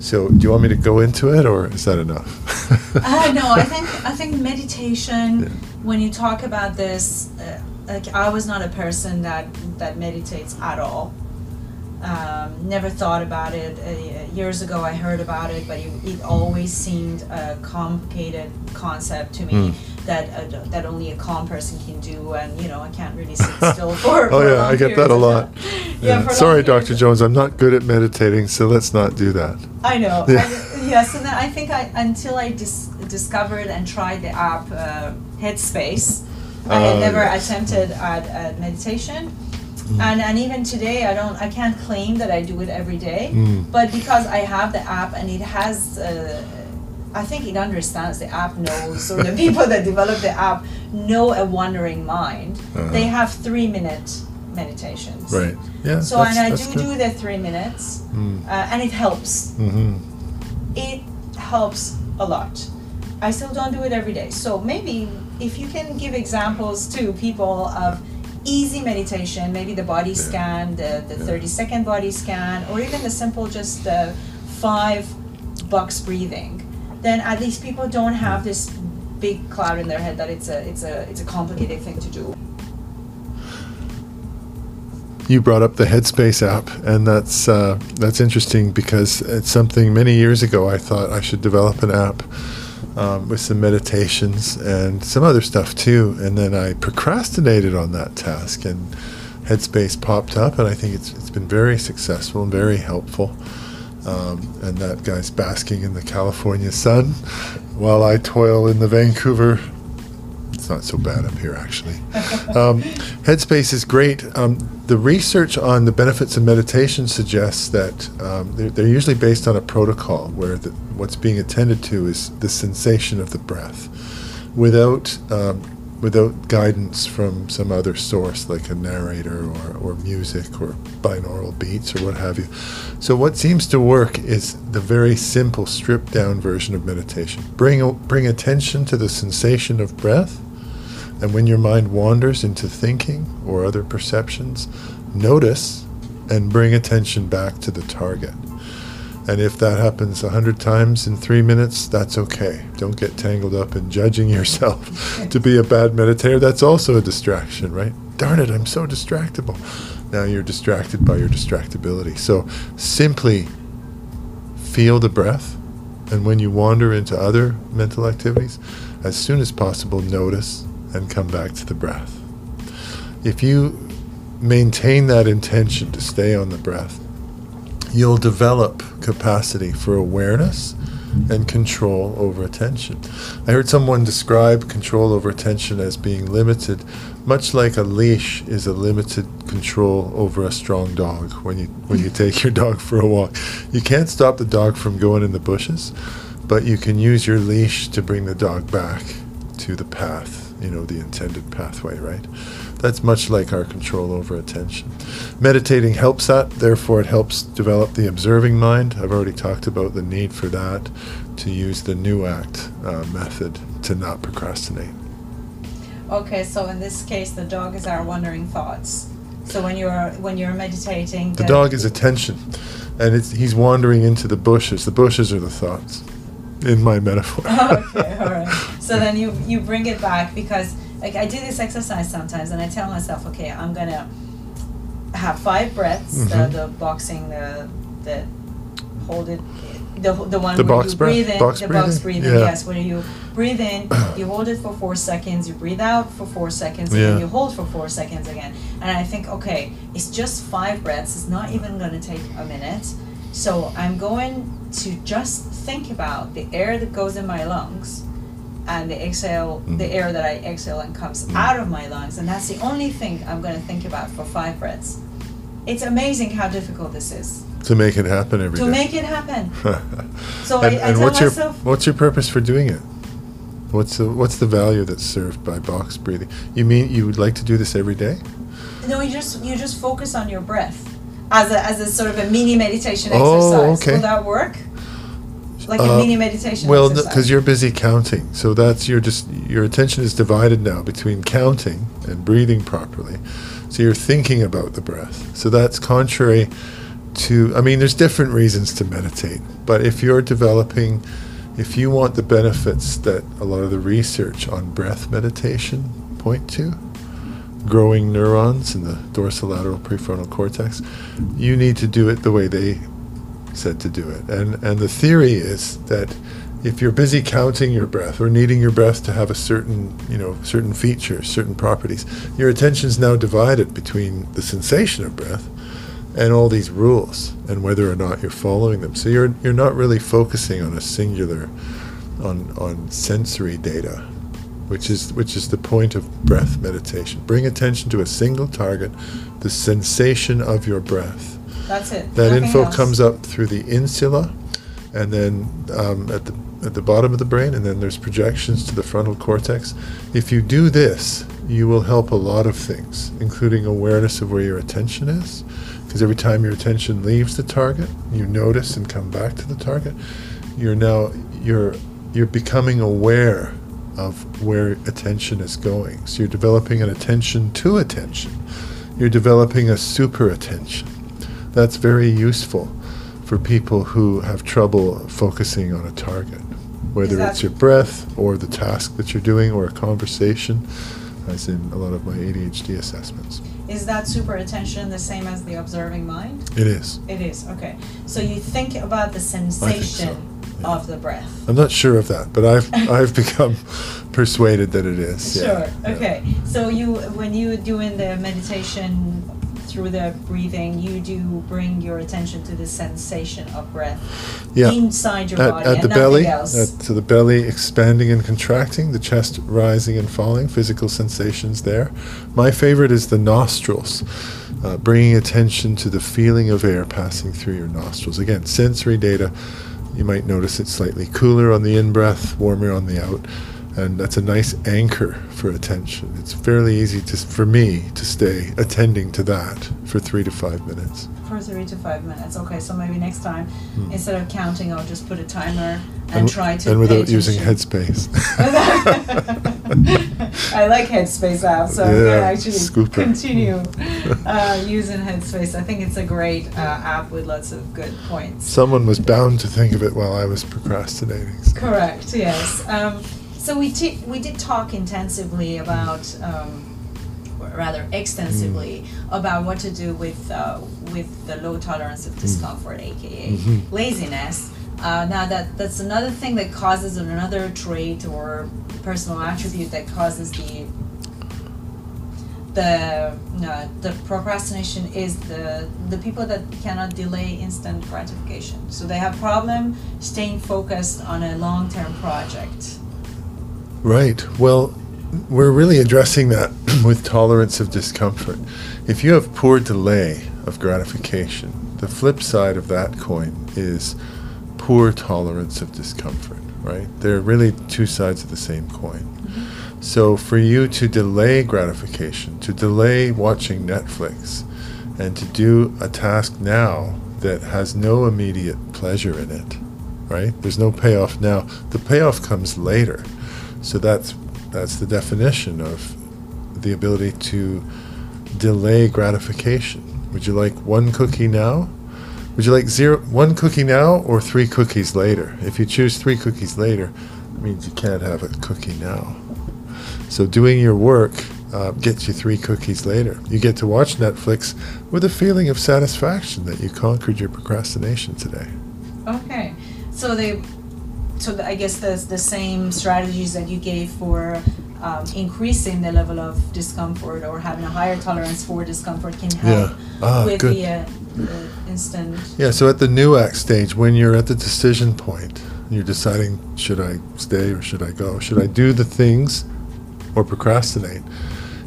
So, do you want me to go into it, or is that enough? Uh, no, I think I think meditation. Yeah. When you talk about this, uh, like I was not a person that that meditates at all. Um, never thought about it. Uh, years ago, I heard about it, but it, it always seemed a complicated concept to me Mm. that uh, that only a calm person can do, and you know I can't really sit still for. oh for yeah, I get that a lot. time. Yeah. Sorry, Dr. of- Jones, I'm not good at meditating, so let's not do that. I know. Yeah. I, and then I think I until I dis- discovered and tried the app uh, Headspace, I had Oh, never yes. attempted at, at meditation. Mm. And, and even today, I don't. I can't claim that I do it every day, Mm. but because I have the app and it has, uh, I think it understands. The app knows, or the people that develop the app know a wandering mind. Uh-huh. They have three minute meditations. Right. Yeah. So and I do good. do the three minutes, Mm. uh, and it helps hmm it helps a lot. I still don't do it every day. So maybe if you can give examples to people of easy meditation, maybe the body scan, the, the Yeah. 30 second body scan, or even the simple just the five box breathing, then at least people don't have this big cloud in their head that it's a it's a it's a complicated thing to do. You brought up the Headspace app, and that's uh, that's interesting because it's something many years ago I thought I should develop an app um, with some meditations and some other stuff too, and then I procrastinated on that task, and Headspace popped up, and I think it's it's been very successful and very helpful. Um, and that guy's basking in the California sun, while I toil in the Vancouver it's not so bad up here, actually. um, Headspace is great. Um, the research on the benefits of meditation suggests that um, they're, they're, usually based on a protocol where the, what's being attended to is the sensation of the breath without um, without guidance from some other source like a narrator or, or music or binaural beats or what have you. So what seems to work is the very simple stripped down version of meditation. Bring bring attention to the sensation of breath and when your mind wanders into thinking or other perceptions, notice and bring attention back to the target. And if that happens a hundred times in three minutes, that's okay. Don't get tangled up in judging yourself to be a bad meditator. That's also a distraction, right? Darn it, I'm so distractible. Now you're distracted by your distractibility. So simply feel the breath. And when you wander into other mental activities, as soon as possible, notice and come back to the breath. If you maintain that intention to stay on the breath, you'll develop capacity for awareness and control over attention. I heard someone describe control over attention as being limited, much like a leash is a limited control over a strong dog when you when you take your dog for a walk. You can't stop the dog from going in the bushes, but you can use your leash to bring the dog back to the path, you know, the intended pathway, right? That's much like our control over attention. Meditating helps that, therefore, it helps develop the observing mind. I've already talked about the need for that to use the NEWACT uh, method to not procrastinate. Okay, so in this case, the dog is our wandering thoughts. So when you're when you're meditating, the, the dog is attention, and it's, he's wandering into the bushes. The bushes are the thoughts, in my metaphor. okay, all right. So then you you bring it back because like I do this exercise sometimes, and I tell myself, okay, I'm gonna have five breaths. Mm-hmm. The, the boxing, the the hold it, the the one the where box you breath? breathe in, box the breathing? box breathing. Yeah. Yes, where you breathe in, you hold it for four seconds, you breathe out for four seconds, and Yeah. then you hold for four seconds again. And I think, okay, it's just five breaths. It's not even gonna take a minute. So I'm going to just think about the air that goes in my lungs and the exhale, the Mhm. air that I exhale and comes Mhm. out of my lungs, and that's the only thing I'm going to think about for five breaths. It's amazing how difficult this is to make it happen every day. to make it happen. So and, I, I and what's myself, your what's your purpose for doing it? What's the what's the value that's served by box breathing? You mean you would like to do this every day? no, you just you just focus on your breath as a as a sort of a mini meditation Oh, exercise. okay. Will that work? Like a Uh, mini meditation Well, because you're busy counting, so that's your just your attention is divided now between counting and breathing properly. So you're thinking about the breath. So that's contrary to. I mean, there's different reasons to meditate, but if you're developing, if you want the benefits that a lot of the research on breath meditation point to, growing neurons in the dorsolateral prefrontal cortex, you need to do it the way they said to do it. And and the theory is that if you're busy counting your breath or needing your breath to have a certain, you know, certain features, certain properties, your attention's now divided between the sensation of breath and all these rules and whether or not you're following them. So you're you're not really focusing on a singular on on sensory data, which is which is the point of breath meditation. Bring attention to a single target, the sensation of your breath. that's it. That Nothing info else. comes up through the insula, and then um, at the at the bottom of the brain, and then there's projections to the frontal cortex. If you do this, you will help a lot of things, including awareness of where your attention is. Because every time your attention leaves the target, you notice and come back to the target. You're now you're you're becoming aware of where attention is going. So you're developing an attention to attention. You're developing a super attention that's very useful for people who have trouble focusing on a target, whether it's your breath or the task that you're doing or a conversation, as in a lot of my ADHD assessments. Is that super attention the same as the observing mind? It is. It is okay. So you think about the sensation. Of the breath. I'm not sure of that, but I've I've become persuaded that it is. yeah, Sure. yeah. Okay. So you, when you're doing the meditation through the breathing, you do bring your attention to the sensation of breath Yeah. inside your At, body at the belly, else. at, so the belly expanding and contracting, the chest rising and falling, physical sensations there. My favorite is the nostrils, uh, bringing attention to the feeling of air passing through your nostrils. Again, sensory data. You might notice it's slightly cooler on the in breath, warmer on the out, and that's a nice anchor for attention. It's fairly easy to, for me to stay attending to that for three to five minutes. For three to five minutes. Okay, so maybe next time, Hmm. instead of counting, I'll just put a timer and, And- try to. and without using. Headspace. I like Headspace app, so Yeah, gonna actually scooper. continue uh, using Headspace. I think it's a great uh, app with lots of good points. Someone was bound to think of it while I was procrastinating. so- Correct. Yes. Um, so we ti- we did talk intensively about, um, or rather extensively, about what to do with uh, with the low tolerance of discomfort, aka Mhm. laziness. Uh, now that that's another thing that causes another trait or personal attribute that causes the the no, the procrastination is the the people that cannot delay instant gratification. So they have problem staying focused on a long term project. Right. Well, we're really addressing that with tolerance of discomfort. If you have poor delay of gratification, the flip side of that coin is poor tolerance of discomfort, right? They're really two sides of the same coin. Mm-hmm. So for you to delay gratification, to delay watching Netflix, and to do a task now that has no immediate pleasure in it, right? There's no payoff now. The payoff comes later. So that's that's the definition of the ability to delay gratification. Would you like one cookie now? Would you like zero one cookie now or three cookies later? If you choose three cookies later, it means you can't have a cookie now. So doing your work uh, gets you three cookies later. You get to watch Netflix with a feeling of satisfaction that you conquered your procrastination today. Okay, so they, so the, I guess the the same strategies that you gave for um, increasing the level of discomfort or having a higher tolerance for discomfort can help Yeah. Ah, with good. the, uh, the instant. Yeah, so at the new act stage, when you're at the decision point, you're deciding should I stay or should I go? Should I do the things or procrastinate?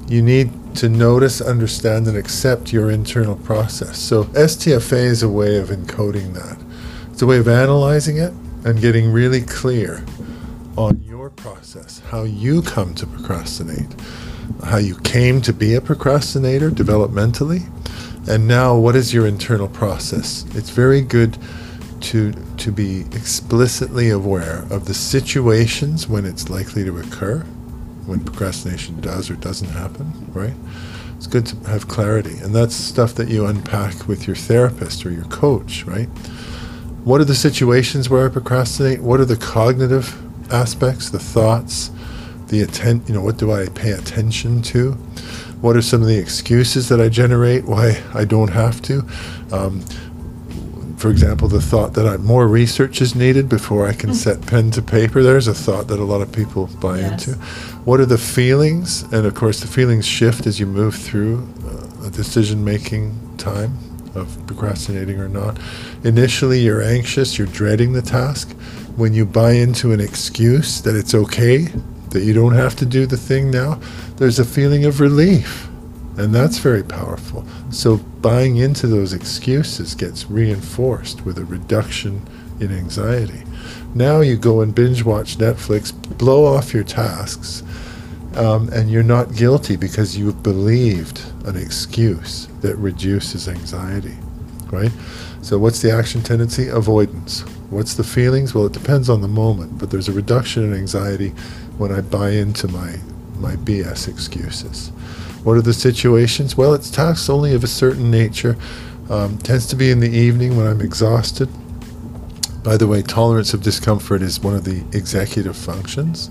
You need to notice, understand, and accept your internal process. So STFA is a way of encoding that. It's a way of analyzing it and getting really clear on your process, how you come to procrastinate, how you came to be a procrastinator developmentally, and now what is your internal process. It's very good to to be explicitly aware of the situations when it's likely to occur, when procrastination does or doesn't happen, right? It's good to have clarity, and that's stuff that you unpack with your therapist or your coach, right? What are the situations where I procrastinate? What are the cognitive aspects, the thoughts, the atten- you know, what do I pay attention to? What are some of the excuses that I generate why I don't have to? Um, for example, the thought that I, more research is needed before I can set pen to paper. There's a thought that a lot of people buy Yes. into. What are the feelings? And of course, the feelings shift as you move through uh, a decision making time of procrastinating or not. Initially, you're anxious, you're dreading the task. When you buy into an excuse that it's okay, that you don't have to do the thing now, there's a feeling of relief. And that's very powerful. So buying into those excuses gets reinforced with a reduction in anxiety. Now you go and binge watch Netflix, blow off your tasks, um, and you're not guilty because you've believed an excuse that reduces anxiety, right? So what's the action tendency? Avoidance. What's the feelings? Well, it depends on the moment, but there's a reduction in anxiety when I buy into my my BS excuses. What are the situations? Well, it's tasks only of a certain nature. Um, tends to be in the evening when I'm exhausted. By the way, tolerance of discomfort is one of the executive functions.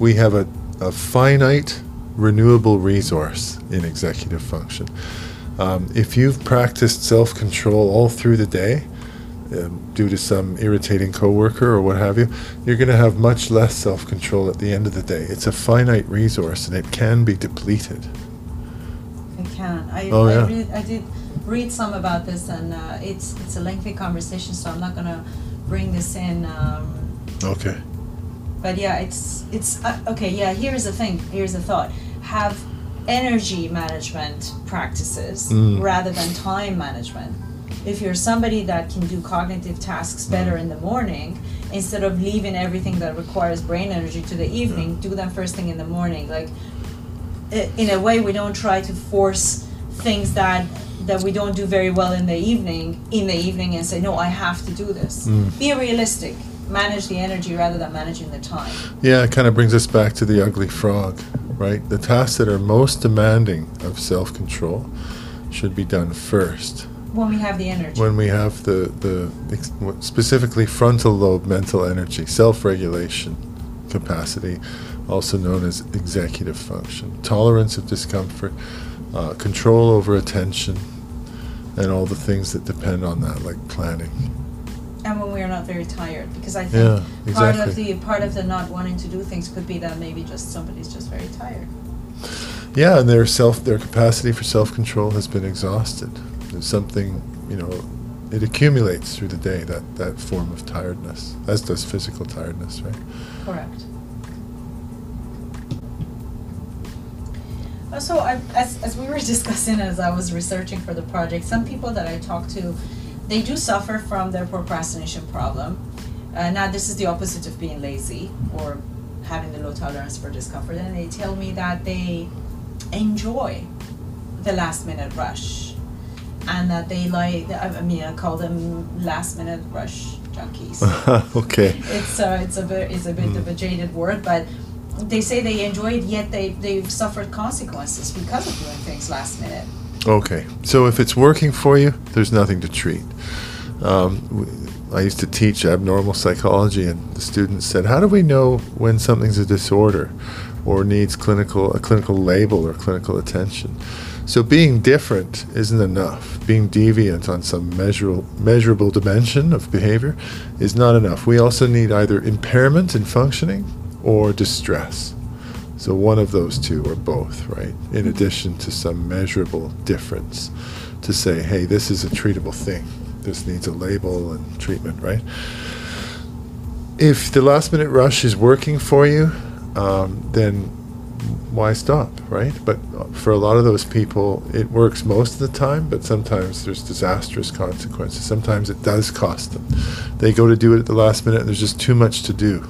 We have a, a finite renewable resource in executive function. Um, if you've practiced self control all through the day, um, due to some irritating coworker or what have you, you're going to have much less self control at the end of the day. It's a finite resource and it can be depleted. It can. I, Oh, I, yeah. read, I did read some about this, and uh, it's it's a lengthy conversation, so I'm not gonna bring this in. Um, Okay. But yeah, it's it's uh, okay. Yeah, here's the thing. Here's the thought. Have energy management practices Mm. rather than time management. If you're somebody that can do cognitive tasks better in the morning, instead of leaving everything that requires brain energy to the evening, do them first thing in the morning. Like, in a way, we don't try to force things that that we don't do very well in the evening in the evening and say no i have to do this Mm. be realistic manage the energy rather than managing the time Yeah, it kind of brings us back to the ugly frog, right? The tasks that are most demanding of self control should be done first. when we have the energy When we have the, the specifically frontal lobe mental energy, self regulation capacity, also known as executive function, tolerance of discomfort, uh, control over attention, and all the things that depend on that, like planning. And when we're not very tired because i think Yeah, part of the part of the not wanting to do things could be that maybe just somebody's just very tired Yeah, and their self, their capacity for self-control has been exhausted. There's something, you know, it accumulates through the day that that form of tiredness, as does physical tiredness, right? correct uh, Also, I, as, as we were discussing as I was researching for the project, some people that I talked to, they do suffer from their procrastination problem. Uh, now, this is the opposite of being lazy or having the low tolerance for discomfort, and they tell me that they enjoy the last minute rush and that they like, I mean, I call them last minute rush junkies. okay. it's uh, it's a bit it's a bit of a jaded word, but they say they enjoy it, yet they they've suffered consequences because of doing things last minute. Okay. So if it's working for you, there's nothing to treat. Um, I used to teach abnormal psychology, and the students said, "How do we know when something's a disorder, or needs clinical a clinical label or clinical attention?" So being different isn't enough. Being deviant on some measurable measurable dimension of behavior is not enough. We also need either impairment in functioning or distress. So one of those two or both, right? In addition to some measurable difference to say, hey, this is a treatable thing. This needs a label and treatment, right? If the last minute rush is working for you, um, then why stop, right? But for a lot of those people, it works most of the time, but sometimes there's disastrous consequences. Sometimes it does cost them. They go to do it at the last minute, and there's just too much to do.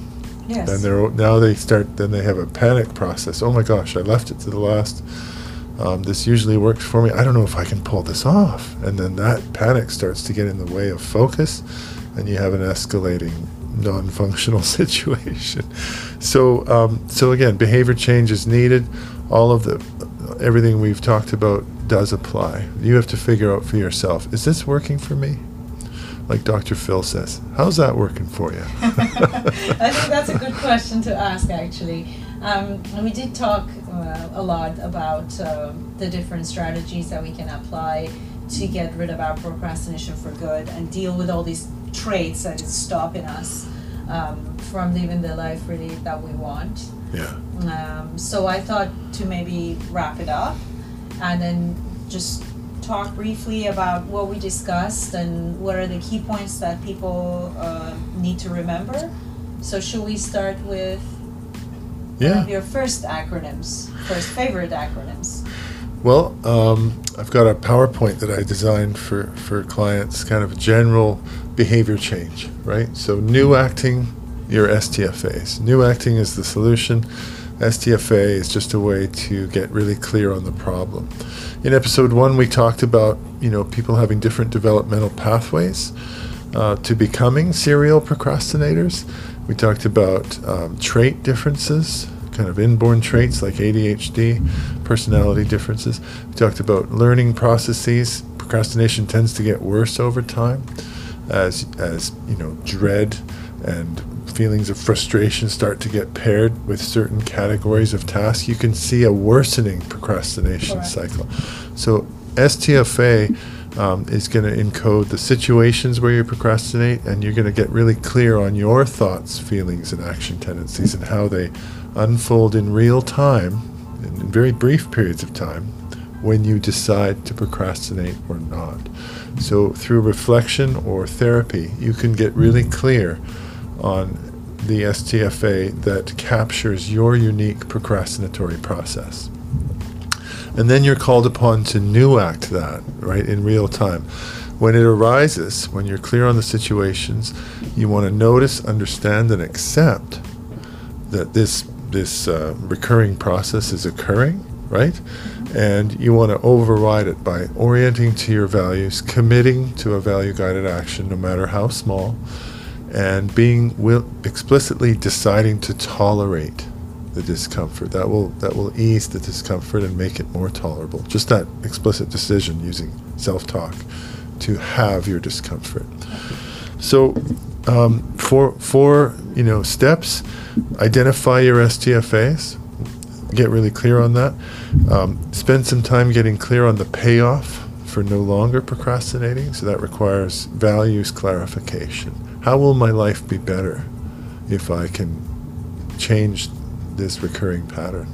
Yes. And they're now they start. Then they have a panic process. Oh my gosh, I left it to the last. Um, this usually works for me. I don't know if I can pull this off. And then that panic starts to get in the way of focus, and you have an escalating non-functional situation. So, um, so again, behavior change is needed. All of the everything we've talked about does apply. You have to figure out for yourself: is this working for me? Like Dr. Phil says, how's that working for you? I think that's a good question to ask, actually. Um, we did talk uh, a lot about um the different strategies that we can apply to get rid of our procrastination for good and deal with all these traits that is stopping us um, from living the life really that we want. Yeah. Um, so I thought to maybe wrap it up and then just talk briefly about what we discussed and what are the key points that people uh, need to remember. So should we start with Yeah. your first acronyms, first favorite acronyms? Well, um, I've got a PowerPoint that I designed for, for clients, kind of general behavior change, right? So, new acting, your STFAs. New acting is the solution. STFA is just a way to get really clear on the problem. In episode one, we talked about you know people having different developmental pathways uh, to becoming serial procrastinators. We talked about um, trait differences, kind of inborn traits like ADHD, personality differences. We talked about learning processes. Procrastination tends to get worse over time as as you know dread and feelings of frustration start to get paired with certain categories of tasks. You can see a worsening procrastination Correct. cycle. So STFA um, is going to encode the situations where you procrastinate, and you're going to get really clear on your thoughts, feelings, and action tendencies and how they unfold in real time, in, in very brief periods of time, when you decide to procrastinate or not. So, through reflection or therapy, you can get really clear on the STFA that captures your unique procrastinatory process. And then you're called upon to new act that, right, in real time. When it arises, when you're clear on the situations, you want to notice, understand, and accept that this this uh, recurring process is occurring, right? And you want to override it by orienting to your values, committing to a value guided action, no matter how small, and being will, explicitly deciding to tolerate the discomfort. That will that will ease the discomfort and make it more tolerable. Just that explicit decision using self-talk to have your discomfort. So, um, for for you know steps, identify your STFAs. Get really clear on that. Um, spend some time getting clear on the payoff for no longer procrastinating. So that requires values clarification. How will my life be better if I can change this recurring pattern?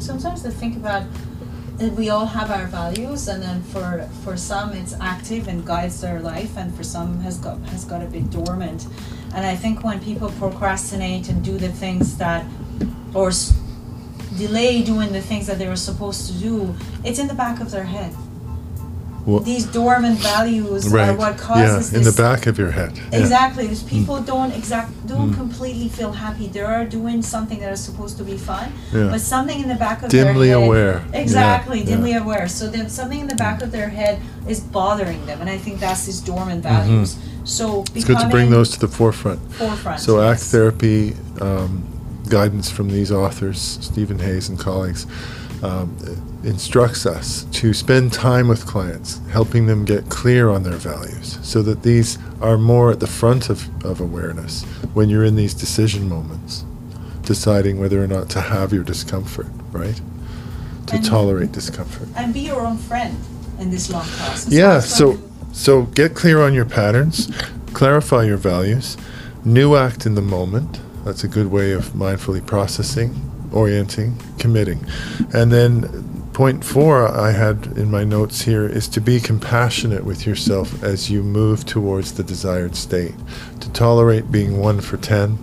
Sometimes I think about that we all have our values and then for for some it's active and guides their life and for some has got has got a bit dormant and i think when people procrastinate and do the things that or s- delay doing the things that they were supposed to do it's in the back of their head Well, these dormant values are what causes yeah, in the back of your head. Yeah. Exactly. These people don't exact don't Mm. completely feel happy. They are doing something that is supposed to be fun, Yeah. but something in the back of Dimly their head. Dimly aware. Exactly, Yeah, dimly yeah. aware. So then something in the back of their head is bothering them, and I think that's these dormant Mm-hmm. values. So It's good to bring those to the forefront. forefront. So, ACT therapy um, guidance from these authors, Stephen Hayes and colleagues, um, instructs us to spend time with clients, helping them get clear on their values so that these are more at the front of, of awareness when you're in these decision moments, deciding whether or not to have your discomfort, right? To And- tolerate discomfort. and be your own friend in this long process. Yeah, so so get clear on your patterns, clarify your values, new act in the moment. That's a good way of mindfully processing, orienting, committing. And then point 4 I had in my notes here is to be compassionate with yourself as you move towards the desired state. To tolerate being 1 for 10,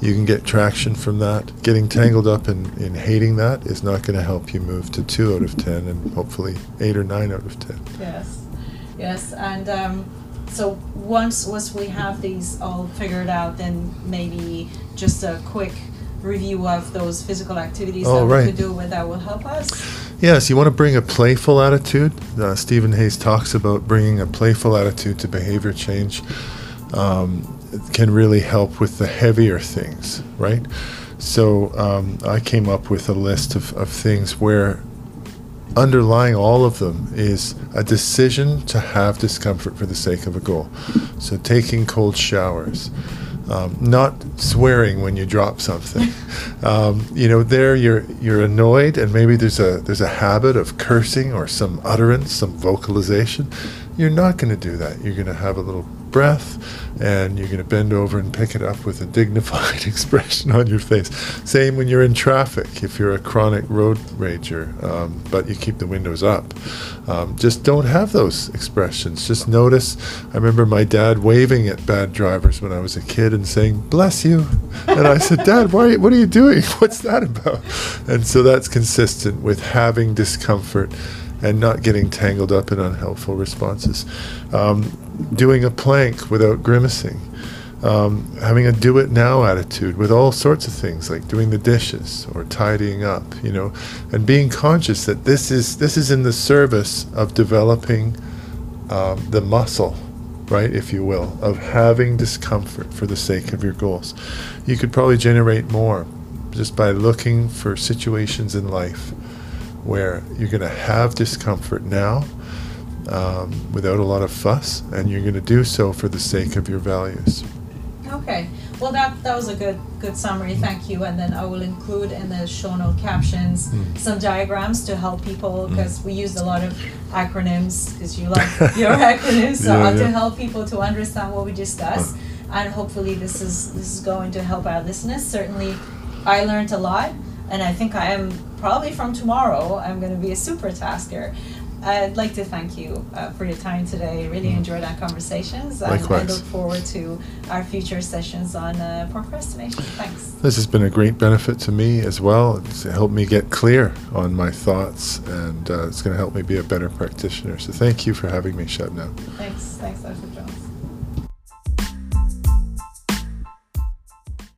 you can get traction from that. Getting tangled up in, in hating that is not going to help you move to 2 out of 10 and hopefully 8 or 9 out of 10. Yes, yes, and um, so once once we have these all figured out, then maybe just a quick review of those physical activities Oh, that we right. could do with that will help us. Yes, you want to bring a playful attitude. Uh, Stephen Hayes talks about bringing a playful attitude to behavior change. Um, can really help with the heavier things, right? So um, I came up with a list of, of things where underlying all of them is a decision to have discomfort for the sake of a goal. So taking cold showers, um, not swearing when you drop something. Um, you know, there you're you're annoyed, and maybe there's a there's a habit of cursing or some utterance, some vocalization. You're not going to do that. You're going to have a little breath, and you're going to bend over and pick it up with a dignified expression on your face. Same when you're in traffic. If you're a chronic road rager, um, but you keep the windows up, um, just don't have those expressions. Just notice. I remember my dad waving at bad drivers when I was a kid and saying "bless you," and I said, "Dad, why? What are you doing? What's that about?" And so that's consistent with having discomfort and not getting tangled up in unhelpful responses. Um, doing a plank without grimacing. Um, having a do it now attitude with all sorts of things like doing the dishes or tidying up, you know, and being conscious that this is this is in the service of developing um, the muscle, right, if you will, of having discomfort for the sake of your goals. You could probably generate more just by looking for situations in life where you're going to have discomfort now um, without a lot of fuss, and you're going to do so for the sake of your values. Okay, well that that was a good good summary. Thank you. And then I will include in the show note captions Mm. some diagrams to help people Mm. because we used a lot of acronyms because you like your acronyms, so Yeah, uh, to help people to understand what we discussed. And hopefully this is this is going to help our listeners. Certainly, I learned a lot, and I think I am probably from tomorrow. I'm going to be a super tasker. I'd like to thank you uh, for your time today. Really enjoyed our conversations. And I look forward to our future sessions on uh, procrastination. Thanks. This has been a great benefit to me as well. It's helped me get clear on my thoughts, and uh, it's going to help me be a better practitioner. So thank you for having me, Shabnam. Thanks. Thanks, Dr.